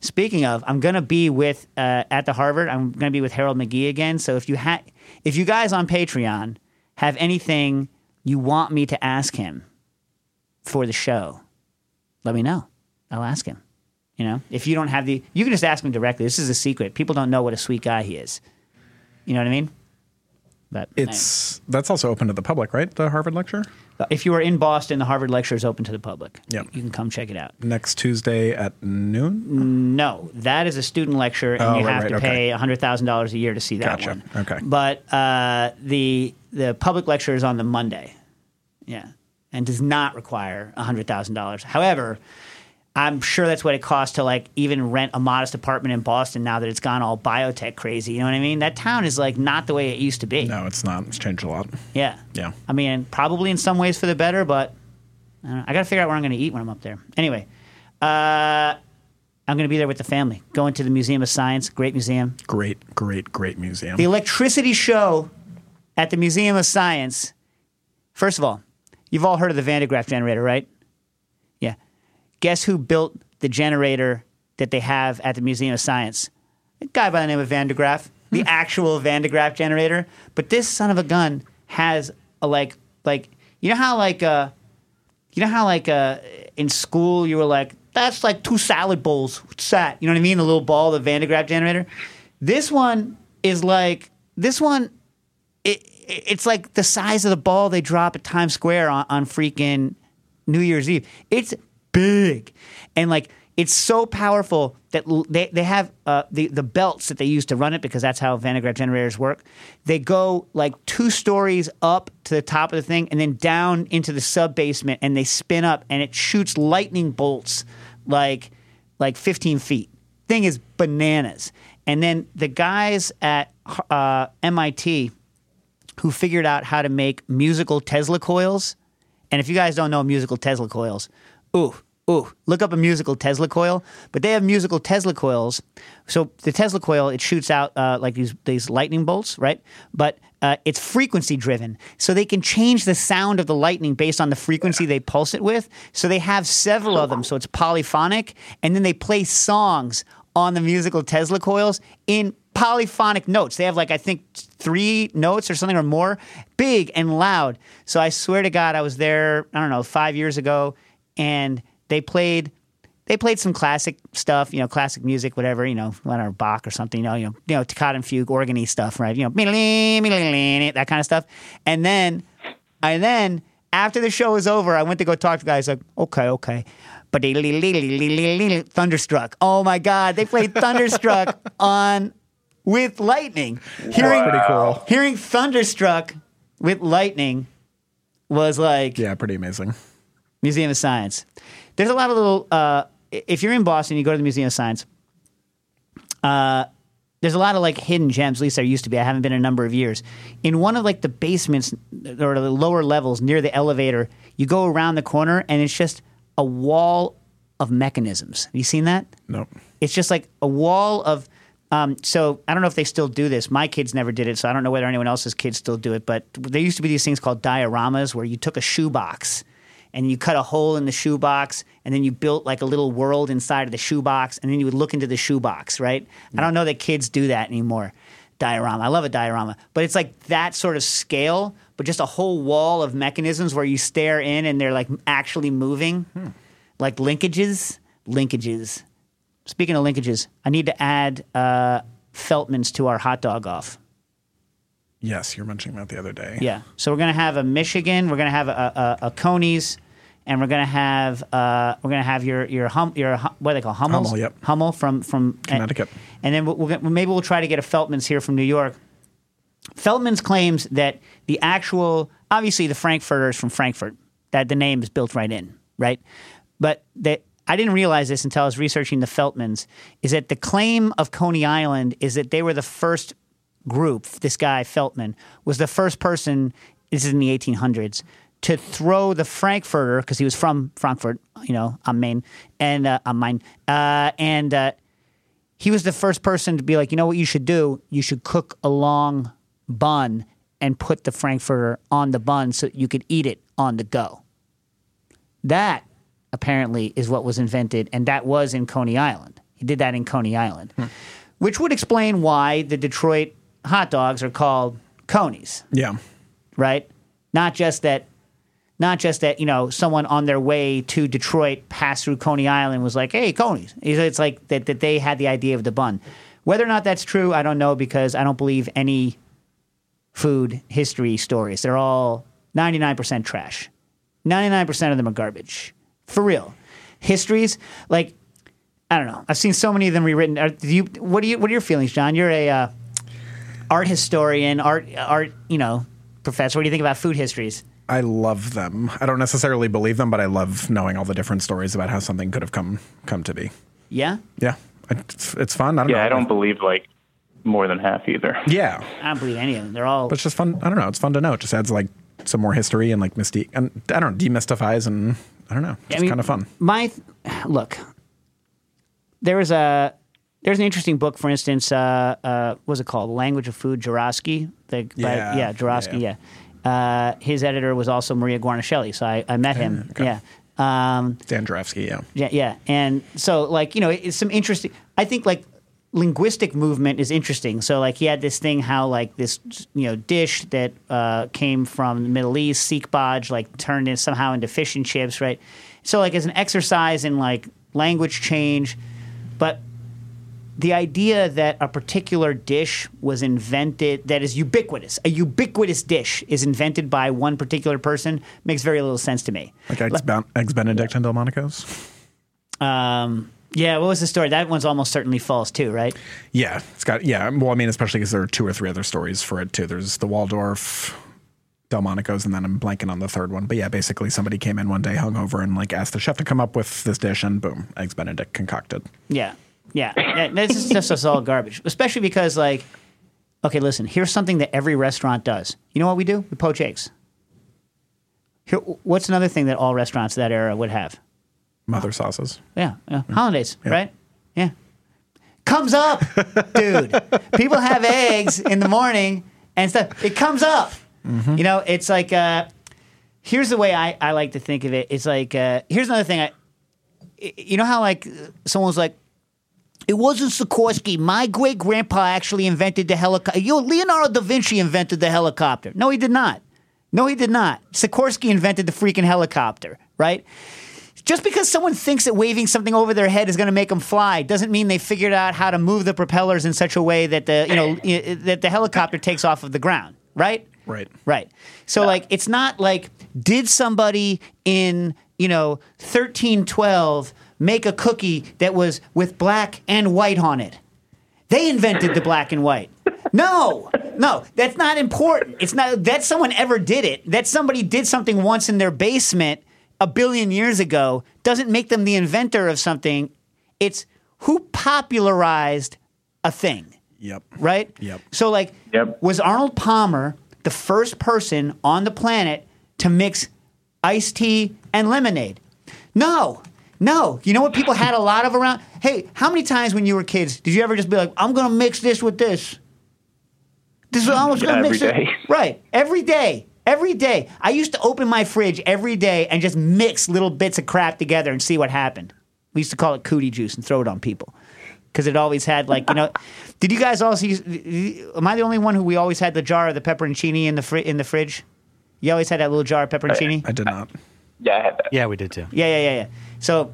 Speaking of, I'm gonna be with uh, at the Harvard. I'm gonna be with Harold McGee again. So if you ha- if you guys on Patreon have anything you want me to ask him for the show, let me know. I'll ask him. You know, if you don't have the, you can just ask him directly. This is a secret. People don't know what a sweet guy he is. You know what I mean? But It's that's also open to the public, right? The Harvard lecture if you are in Boston, the Harvard lecture is open to the public. Yep. you can come check it out. next Tuesday at noon. No, that is a student lecture, and Oh, you right, have right, to okay. pay hundred thousand dollars a year to see that Gotcha. one. Okay. but uh, the the public lecture is on the Monday. Yeah, and does not require hundred thousand dollars. However. I'm sure that's what it costs to like even rent a modest apartment in Boston now that it's gone all biotech crazy. You know what I mean? That town is like not the way it used to be. No, it's not. It's changed a lot. Yeah. Yeah. I mean, probably in some ways for the better, but I. I got to figure out where I'm going to eat when I'm up there. Anyway, uh, I'm going to be there with the family, going to the Museum of Science, great museum. Great, great, great museum. The electricity show at the Museum of Science. First of all, you've all heard of the Van de Graaff generator, right? Yeah. Guess who built the generator that they have at the Museum of Science? A guy by the name of Van de Graaff, the actual Van de Graaff generator. But this son of a gun has a like like you know how like uh you know how like uh in school you were like that's like two salad bowls. What's that? You know what I mean? A little ball, the Van de Graaff generator. This one is like this one it, it- it's like the size of the ball they drop at Times Square on, on freaking New Year's Eve. It's big, and like it's so powerful that they they have uh, the the belts that they use to run it because that's how Van de Graaff generators work. They go like two stories up to the top of the thing and then down into the sub basement, and they spin up, and it shoots lightning bolts like like 15 feet. Thing is bananas. And then the guys at uh, MIT who figured out how to make musical Tesla coils. And if you guys don't know musical Tesla coils, ooh, ooh, look up a musical Tesla coil. But they have musical Tesla coils. So the Tesla coil, it shoots out uh, like these these lightning bolts, right? But uh, it's frequency driven, so they can change the sound of the lightning based on the frequency they pulse it with. So they have several of them, so it's polyphonic, and then they play songs on the musical Tesla coils in polyphonic notes. They have like I think three notes or something or more, big and loud. So I swear to God, I was there. I don't know five years ago, and they played. They played some classic stuff, you know, classic music, whatever, you know, Leonard Bach or something, you know, you know, you know, toccata and fugue, organy stuff, right? You know, that kind of stuff. And then, and then after the show was over, I went to go talk to guys like, okay, okay. But they Thunderstruck. Oh my God, they played Thunderstruck on with lightning. Hearing pretty cool. Hearing Thunderstruck with lightning was like Yeah, pretty amazing. Museum of Science. There's a lot of little. Uh, if you're in Boston, you go to the Museum of Science. Uh, there's a lot of like hidden gems. At least there used to be. I haven't been in a number of years. In one of like the basements or the lower levels near the elevator, you go around the corner and it's just a wall of mechanisms. Have you seen that? Nope. It's just like a wall of. Um, so I don't know if they still do this. My kids never did it, so I don't know whether anyone else's kids still do it. But there used to be these things called dioramas, where you took a shoebox and you cut a hole in the shoebox, and then you built like a little world inside of the shoebox, and then you would look into the shoebox. Right? I don't know that kids do that anymore. Diorama. I love a diorama, but it's like that sort of scale, but just a whole wall of mechanisms where you stare in and they're like actually moving, like linkages. Linkages. Speaking of linkages, I need to add uh, Feltman's to our hot dog off. Yes, you were mentioning that the other day. Yeah. So we're gonna have a Michigan. We're gonna have a, a, a Coney's, and we're gonna have uh, we're gonna have your your hum your what do they call Hummels? Hummel, yep. Hummel from from Connecticut. And, then we'll, we'll maybe we'll try to get a Feltman's here from New York. Feltman's claims that the actual, obviously, the Frankfurters from Frankfurt, that the name is built right in, right? But that I didn't realize this until I was researching the Feltmans. Is that the claim of Coney Island is that they were the first group. This guy Feltman was the first person. This is in the 1800s to throw the Frankfurter because he was from Frankfurt, you know, on Maine, and uh, am Maine, uh, and. Uh, he was the first person to be like, you know what you should do? You should cook a long bun and put the Frankfurter on the bun so you could eat it on the go. That apparently is what was invented, and that was in Coney Island. He did that in Coney Island, hmm. which would explain why the Detroit hot dogs are called Coneys Yeah. right? Not just that, not just that you know someone on their way to Detroit passed through Coney Island was like, "Hey, Coney's." It's like that that they had the idea of the bun. Whether or not that's true, I don't know because I don't believe any food history stories. They're all ninety nine percent trash. Ninety nine percent of them are garbage. For real, histories like. I don't know. I've seen so many of them rewritten. Are, do you, what do you? What are your feelings, John? You're a uh, art historian, art art, you know, professor. What do you think about food histories? I love them. I don't necessarily believe them, but I love knowing all the different stories about how something could have come come to be. Yeah, Yeah. It's, it's fun. I don't know. Yeah, I don't believe like more than half either. Yeah. I don't believe any of them. They're all But it's just fun. I don't know. It's fun to know. It just adds like some more history and like mystique and I don't know, demystifies and I don't know. I It's mean, kind of fun. My th- look, there was a there's an interesting book, for instance. Uh, uh, what was it called? The Language of Food, Jurafsky. The, by- Yeah. yeah, Jurafsky. Yeah. Yeah. Uh, his editor was also Maria Guarnaschelli, so I, I met him. okay. Yeah. Um, Dan Jurafsky, yeah. Yeah, yeah, and so like you know, it's some interesting. I think like linguistic movement is interesting. So like he had this thing how like this you know dish that uh, came from the Middle East, sikbaj, like turned in somehow into fish and chips, right? So like as an exercise in like language change, but the idea that a particular dish was invented that is ubiquitous, a ubiquitous dish is invented by one particular person makes very little sense to me. Like eggs, ben- eggs Benedict and Delmonico's. Um, yeah, what was the story? That one's almost certainly false too, right? Yeah, it's got yeah. Well, I mean, especially because there are two or three other stories for it too. There's the Waldorf, Delmonico's, and then I'm blanking on the third one. But yeah, basically somebody came in one day, hung over, and like asked the chef to come up with this dish, and boom, eggs Benedict concocted. Yeah, yeah. yeah this is just us all garbage, especially because like, okay, listen. Here's something that every restaurant does. You know what we do? We poach eggs. Here, what's another thing that all restaurants that era would have? Mother sauces. Yeah, yeah. hollandaise, right? Yeah. Comes up, dude. People have eggs in the morning and stuff. It comes up. You know, it's like, uh, here's the way I, I like to think of it. It's like, uh, here's another thing. I, you know how like someone's like, it wasn't Sikorsky. My great grandpa actually invented the helicopter. You know, Leonardo da Vinci invented the helicopter. No, he did not. No, he did not. Sikorsky invented the freaking helicopter, right? Just because someone thinks that waving something over their head is going to make them fly doesn't mean they figured out how to move the propellers in such a way that the you know that the helicopter takes off of the ground, right? Right. Right. So like it's not like did somebody in, you know, 1312 make a cookie that was with black and white on it. They invented the black and white. No. No, that's not important. It's not that someone ever did it. That somebody did something once in their basement a billion years ago doesn't make them the inventor of something. It's who popularized a thing Yep. right? Yep. So like, Yep. was Arnold Palmer the first person on the planet to mix iced tea and lemonade? No. No, you know what people had a lot of around. Hey, how many times when you were kids did you ever just be like, "I'm gonna mix this with this"? This is I'm just gonna Every mix day. it. Right, every day, every day. I used to open my fridge every day and just mix little bits of crap together and see what happened. We used to call it cootie juice and throw it on people because it always had like you know. did you guys also? Use, am I the only one who we always had the jar of the pepperoncini in the fri- in the fridge? You always had that little jar of pepperoncini. I did not. Yeah, I had that. Yeah, we did too. Yeah, yeah, yeah, yeah. So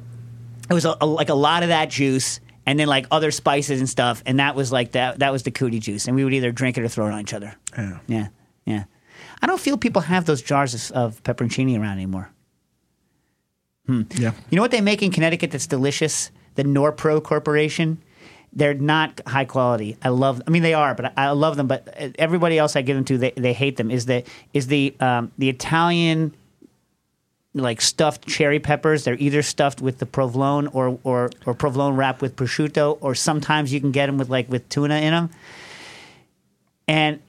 it was a, a- like a lot of that juice, and then like other spices and stuff, and that was like that. That was the cootie juice, and we would either drink it or throw it on each other. Yeah. Yeah, yeah. I don't feel people have those jars of, of pepperoncini around anymore. Yeah. You know what they make in Connecticut that's delicious? The Norpro Corporation. They're not high quality. I love. I mean, they are, but I, I love them. But uh, everybody else I give them to, they, they hate them. Is the is the um, the Italian like stuffed cherry peppers? They're either stuffed with the provolone or or or provolone wrapped with prosciutto, or sometimes you can get them with like with tuna in them. And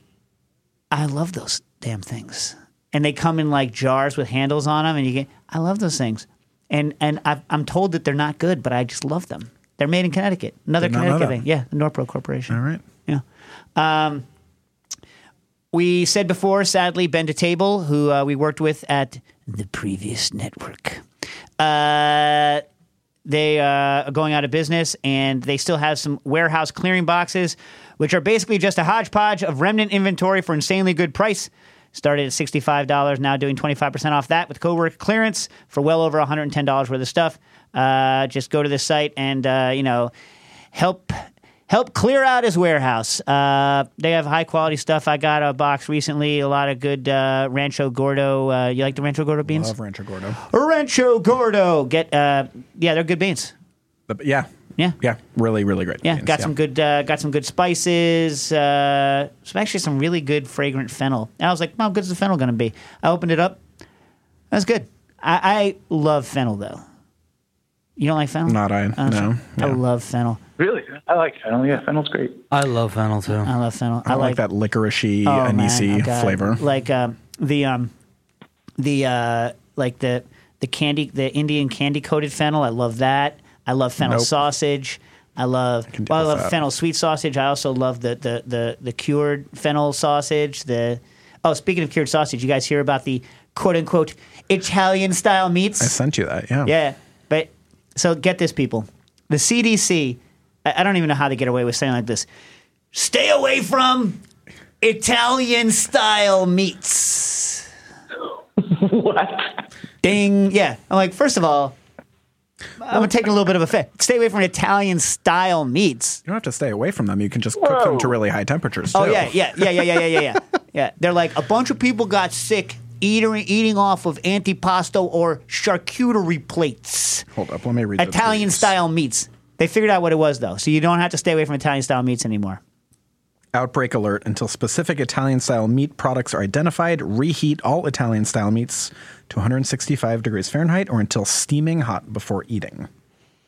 I love those damn things. And they come in like jars with handles on them, and you get. I love those things, and and I've, I'm told that they're not good, but I just love them. They're made in Connecticut. Another Did not know Connecticut thing. Yeah, the Norpro Corporation. All right. Yeah. Um, we said before, sadly, Ben to Table, who uh, we worked with at the previous network, uh, they uh, are going out of business, and they still have some warehouse clearing boxes, which are basically just a hodgepodge of remnant inventory for insanely good price. Started at $65, now doing 25% off that with coworker clearance for well over $110 worth of stuff. Uh, just go to the site and, uh, you know, help help clear out his warehouse. Uh, they have high quality stuff. I got a box recently, a lot of good uh, Rancho Gordo. Uh, you like the Rancho Gordo beans? Love Rancho Gordo. Rancho Gordo. Get uh, yeah, they're good beans. But yeah. Yeah. Yeah. Really, really great. Yeah, beans, got some good uh, got some good spices. Uh, some actually some really good fragrant fennel. And I was like, how good is the fennel going to be? I opened it up. That's good. I, I love fennel though. You don't like fennel? Not I, Oh, no. I Yeah. love fennel. Really? I like fennel. Yeah, fennel's great. I love fennel too. I love fennel. I, like, that licoricey, Oh, man, anisey oh, flavor. Like um, the um, the uh, like the the candy, the Indian candy coated fennel. I love that. I love fennel Nope. sausage. I love. can deal Well, I love that. fennel sweet sausage. I also love the the the the cured fennel sausage. The oh, speaking of cured sausage, you guys hear about the quote unquote Italian style meats? I sent you that. Yeah. Yeah, but so get this, people. The CDC. I I don't even know how they get away with saying like this. Stay away from Italian style meats. what? Ding. Yeah. I'm like, first of all, I'm taking a little bit of a fit. Stay away from Italian style meats. You don't have to stay away from them. You can just cook them to really high temperatures. Oh too. yeah, yeah, yeah, yeah, yeah, yeah, yeah, yeah. yeah. They're like a bunch of people got sick eating eating off of antipasto or charcuterie plates. Hold up. Let me read Italian style meats. They figured out what it was though, so you don't have to stay away from Italian style meats anymore. Outbreak alert. Until specific Italian style meat products are identified, reheat all Italian style meats to 165 degrees Fahrenheit or until steaming hot before eating.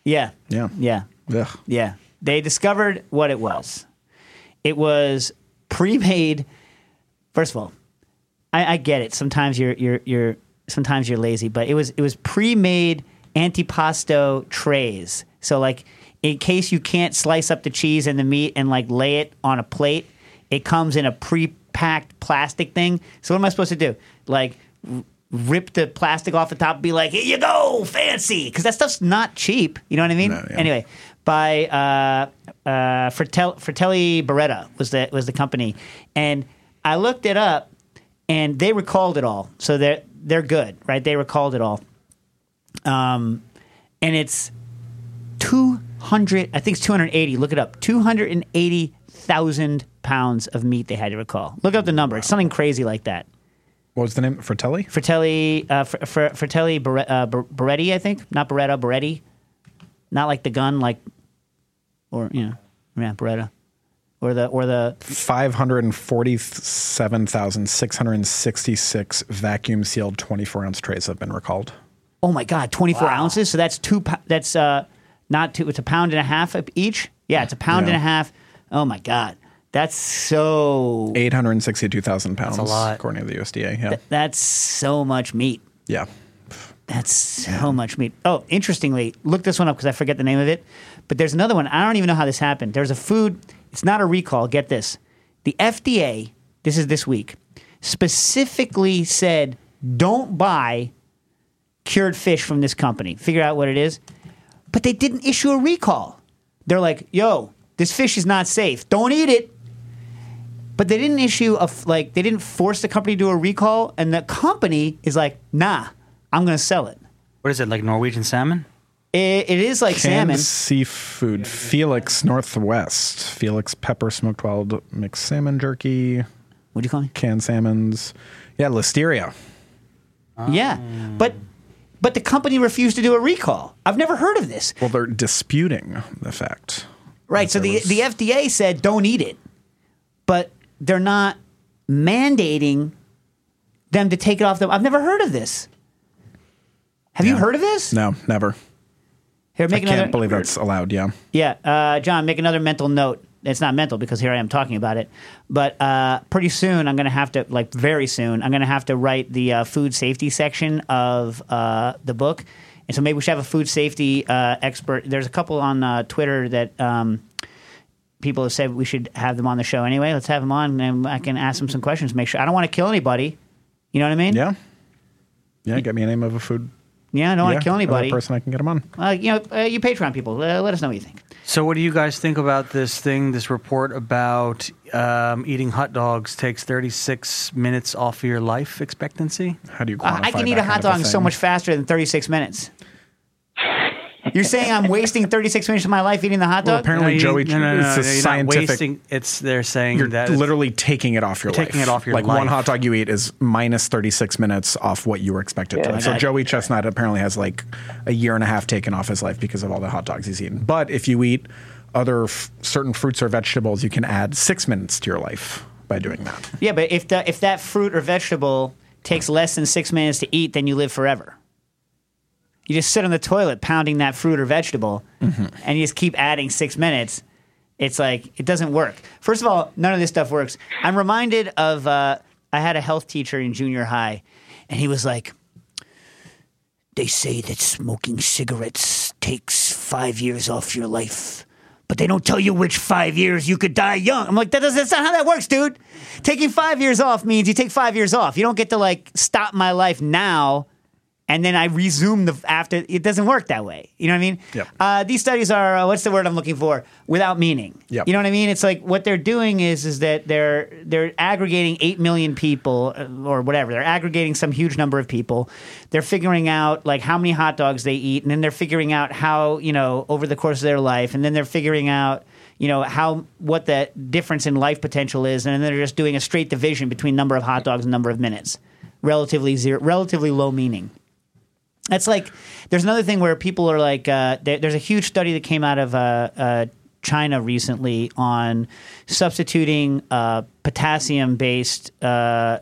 Yeah. Yeah. Yeah. Ugh. Yeah. They discovered what it was. It was pre-made. First of all, I, I get it. Sometimes you're you're you're sometimes you're lazy, but it was it was pre-made antipasto trays. So like in case you can't slice up the cheese and the meat and like lay it on a plate, it comes in a pre-packed plastic thing. So what am I supposed to do? Like r- rip the plastic off the top and be like, "Here you go, fancy," because that stuff's not cheap. You know what I mean? No, yeah. Anyway, by uh, uh, Fratel- Fratelli Beretta was the was the company, and I looked it up, and they recalled it all, so they're they're good, right? They recalled it all, um, and it's two hundred. I think it's two hundred eighty. Look it up. Two hundred and eighty thousand pounds of meat they had to recall. Look up the number. It's something crazy like that. What was the name? Fratelli? Fratelli, uh, Fr- Fr- Fratelli Bere- uh, Ber- Beretti, I think, not Beretta, Beretti, not like the gun, like, or you know, yeah, Beretta, or the or the 547,666 vacuum sealed 24 ounce trays have been recalled. oh my god, twenty four ounces. So that's two. pou- That's uh, not two. It's a pound and a half each. Yeah, it's a pound Yeah. and a half. Oh my god, that's so. 862,000 pounds. a lot. According to the USDA. Yeah. That's so much meat. yeah. That's so much meat. Oh, interestingly, look this one up because I forget the name of it. But there's another one. I don't even know how this happened. There's a food. It's not a recall. Get this. The FDA. This is this week. Specifically said, don't buy cured fish from this company. Figure out what it is. But they didn't issue a recall. They're like, yo, this fish is not safe. Don't eat it. But they didn't issue a, like they didn't force the company to do a recall, and the company is like, nah, I'm going to sell it. What is it like Norwegian salmon? It, it is like Canned salmon. seafood. Felix Northwest. Felix pepper smoked wild mixed salmon jerky. What do you call me? Canned salmons. Yeah, listeria. Yeah, ah. but but the company refused to do a recall. I've never heard of this. Well, they're disputing the fact. Right. So the was- the FDA said don't eat it, but they're not mandating them to take it off the. I've never heard of this. Have you Yeah. heard of this? No, never. Here, make I another. can't believe that's allowed. Yeah. Yeah, uh, John, make another mental note. It's not mental because here I am talking about it. But uh, pretty soon, I'm going to have to, like very soon, I'm going to have to write the uh, food safety section of uh, the book. And so maybe we should have a food safety uh, expert. There's a couple on uh, Twitter that um, people have said we should have them on the show anyway. Let's have them on and I can ask them some questions. Make sure I don't want to kill anybody. You know what I mean? Yeah. Yeah. Get me a name of a food. Yeah, I don't want to kill other anybody. person I can get them on. Uh, you know, uh, you Patreon people, uh, let us know what you think. So, what do you guys think about this thing, this report about um, eating hot dogs takes 36 minutes off of your life expectancy? How do you Uh, quantify I can eat that a hot kind of dog so thing? much faster than 36 minutes. You're saying I'm wasting 36 minutes of my life eating the hot Well, dog? apparently, you- Joey, no, no, no, it's a no, you're scientific. Not wasting, it's they're saying You're that it's- literally taking it off your You're life. taking it off your like one hot dog you eat is minus 36 minutes off what you were expected to Yeah. live. So Joey Chestnut apparently has like a year and a half taken off his life because of all the hot dogs he's eaten. But if you eat other f- certain fruits or vegetables, you can add six minutes to your life by doing that. yeah, but if, the, if that fruit or vegetable takes less than six minutes to eat, then you live forever. You just sit on the toilet pounding that fruit or vegetable, and you just keep adding six minutes. It's like it doesn't work. First of all, none of this stuff works. I'm reminded of uh, I had a health teacher in junior high, and he was like, "They say that smoking cigarettes takes five years off your life." But they don't tell you which five years you could die young. I'm like, that doesn't, that's not how that works, dude. Taking five years off means you take five years off. You don't get to like stop my life now and then I resume the after. It doesn't work that way. You know what I mean? Yep. Uh, these studies are uh, what's the word I'm looking for? Without meaning. Yep. You know what I mean? It's like what they're doing is is that they're they're aggregating eight million people uh, or whatever. They're aggregating some huge number of people. They're figuring out like how many hot dogs they eat, and then they're figuring out how you know over the course of their life, and then they're figuring out you know how what that difference in life potential is, and then they're just doing a straight division between number of hot dogs and number of minutes. Relatively zero, relatively low meaning. That's like there's another thing where people are like uh, there, there's a huge study that came out of uh, uh, China recently on substituting uh, potassium based uh,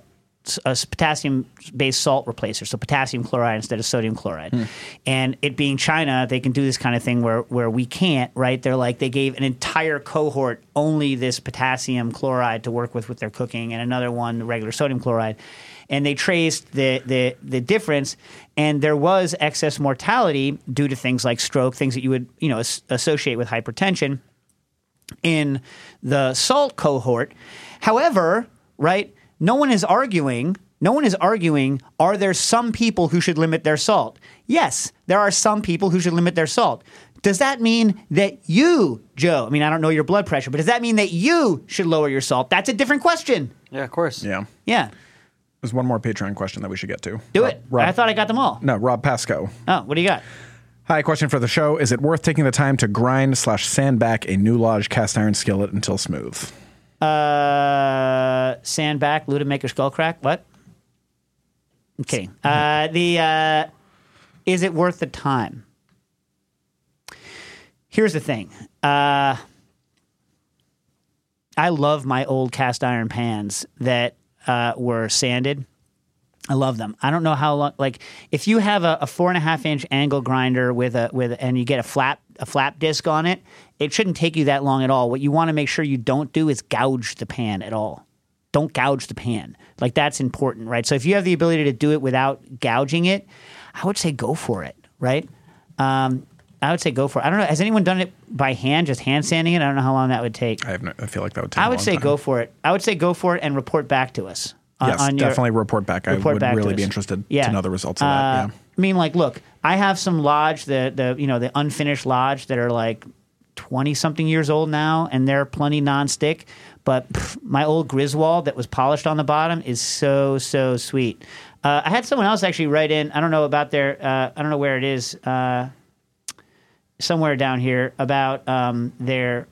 a potassium based salt replacer, so potassium chloride instead of sodium chloride. And it being China, they can do this kind of thing where where we can't, right? They're like they gave an entire cohort only this potassium chloride to work with with their cooking, and another one regular sodium chloride. And they traced the, the the difference, and there was excess mortality due to things like stroke, things that you would you know as- associate with hypertension in the salt cohort. However, right, no one is arguing. No one is arguing, are there some people who should limit their salt? Yes, there are some people who should limit their salt. Does that mean that you, Joe, I mean, I don't know your blood pressure, but does that mean that you should lower your salt? That's a different question. Yeah, of course. Yeah. Yeah, There's one more Patreon question that we should get to. do Rob- it. Rob, I thought I got them all. no, Rob Pasco. Oh, what do you got? Hi, question for the show. Is it worth taking the time to grind slash sand back a new lodge cast iron skillet until smooth? Uh, sand back, Luda Maker skull crack. What? I'm kidding. Uh, the uh, is it worth the time? Here's the thing. Uh, I love my old cast iron pans that uh, were sanded. I love them. I don't know how long. Like, if you have a, a four and a half inch angle grinder with a with and you get a flap a flap disc on it, it shouldn't take you that long at all. What you want to make sure you don't do is gouge the pan at all. Don't gouge the pan. Like that's important, right? So if you have the ability to do it without gouging it, I would say go for it, right? Um, I would say go for it. I don't know. Has anyone done it by hand, just hand sanding it? I don't know how long that would take. I have no, I feel like that would take. I would say time. go for it. I would say go for it and report back to us. on- Yes, on your- definitely report back. I would back really be interested Yeah. to know the results of that. Uh, Yeah. I mean, like, look, I have some lodge, the the you know the unfinished lodge that are like twenty something years old now, and they're plenty non-stick. But pff, my old Griswold that was polished on the bottom is so so sweet. Uh, I had someone else actually write in. I don't know about their. Uh, I don't know where it is. Uh, somewhere down here about um, their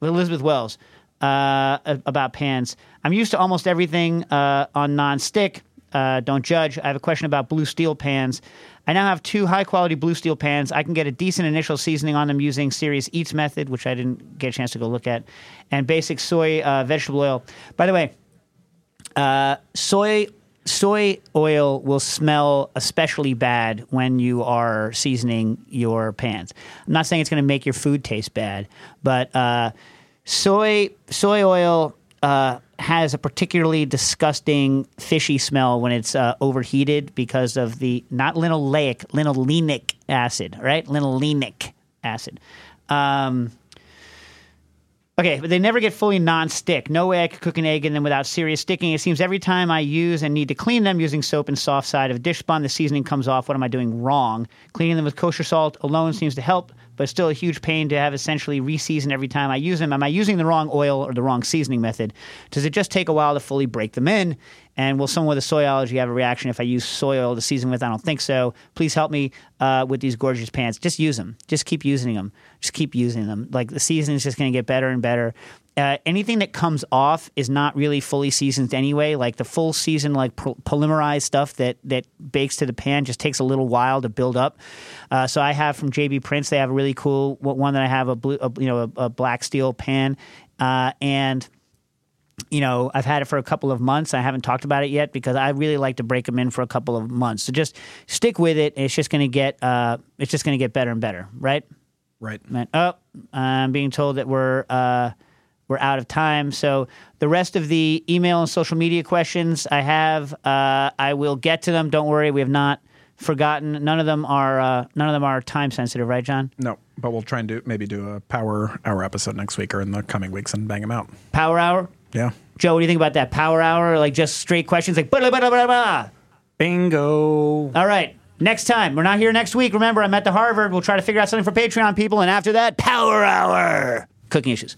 Elizabeth Wells uh, about pans. I'm used to almost everything uh, on non-stick. Uh, don't judge. I have a question about blue steel pans. I now have two high quality blue steel pans. I can get a decent initial seasoning on them using Serious Eats method, which I didn't get a chance to go look at, and basic soy uh, vegetable oil. By the way, uh, soy soy oil will smell especially bad when you are seasoning your pans. I'm not saying it's going to make your food taste bad, but uh, soy soy oil uh, has a particularly disgusting fishy smell when it's uh, overheated because of the not linoleic linolenic acid, right? Linolenic acid. Um, Okay, but they never get fully non-stick. No way I could cook an egg in them without serious sticking. It seems every time I use and need to clean them using soap and soft side of a dish spun, the seasoning comes off. What am I doing wrong? Cleaning them with kosher salt alone seems to help, but it's still a huge pain to have essentially reseason every time I use them. Am I using the wrong oil or the wrong seasoning method? Does it just take a while to fully break them in? And will someone with a soy allergy have a reaction if I use soy oil to season with? I don't think so. Please help me uh, with these gorgeous pans. Just use them. Just keep using them. Just keep using them. Like the season is just going to get better and better. Uh, anything that comes off is not really fully seasoned anyway. Like the full season, like pol- polymerized stuff that that bakes to the pan, just takes a little while to build up. Uh, so I have from JB Prince. They have a really cool one that I have a blue, a, you know, a, a black steel pan, uh, and you know, I've had it for a couple of months. I haven't talked about it yet because I really like to break them in for a couple of months. So just stick with it. It's just going to get, uh, it's just going to get better and better, right? Right. Man, oh, I'm being told that we're uh, we're out of time. So the rest of the email and social media questions I have, uh, I will get to them. Don't worry, we have not forgotten. None of them are uh, none of them are time sensitive, right, John? No, but we'll try and do maybe do a power hour episode next week or in the coming weeks and bang them out. Power hour. Yeah. Joe, what do you think about that power hour? Like just straight questions, like blah blah blah blah blah. Bingo. All right. Next time. We're not here next week. Remember, I'm at the Harvard. We'll try to figure out something for Patreon people. And after that, Power Hour. Cooking issues.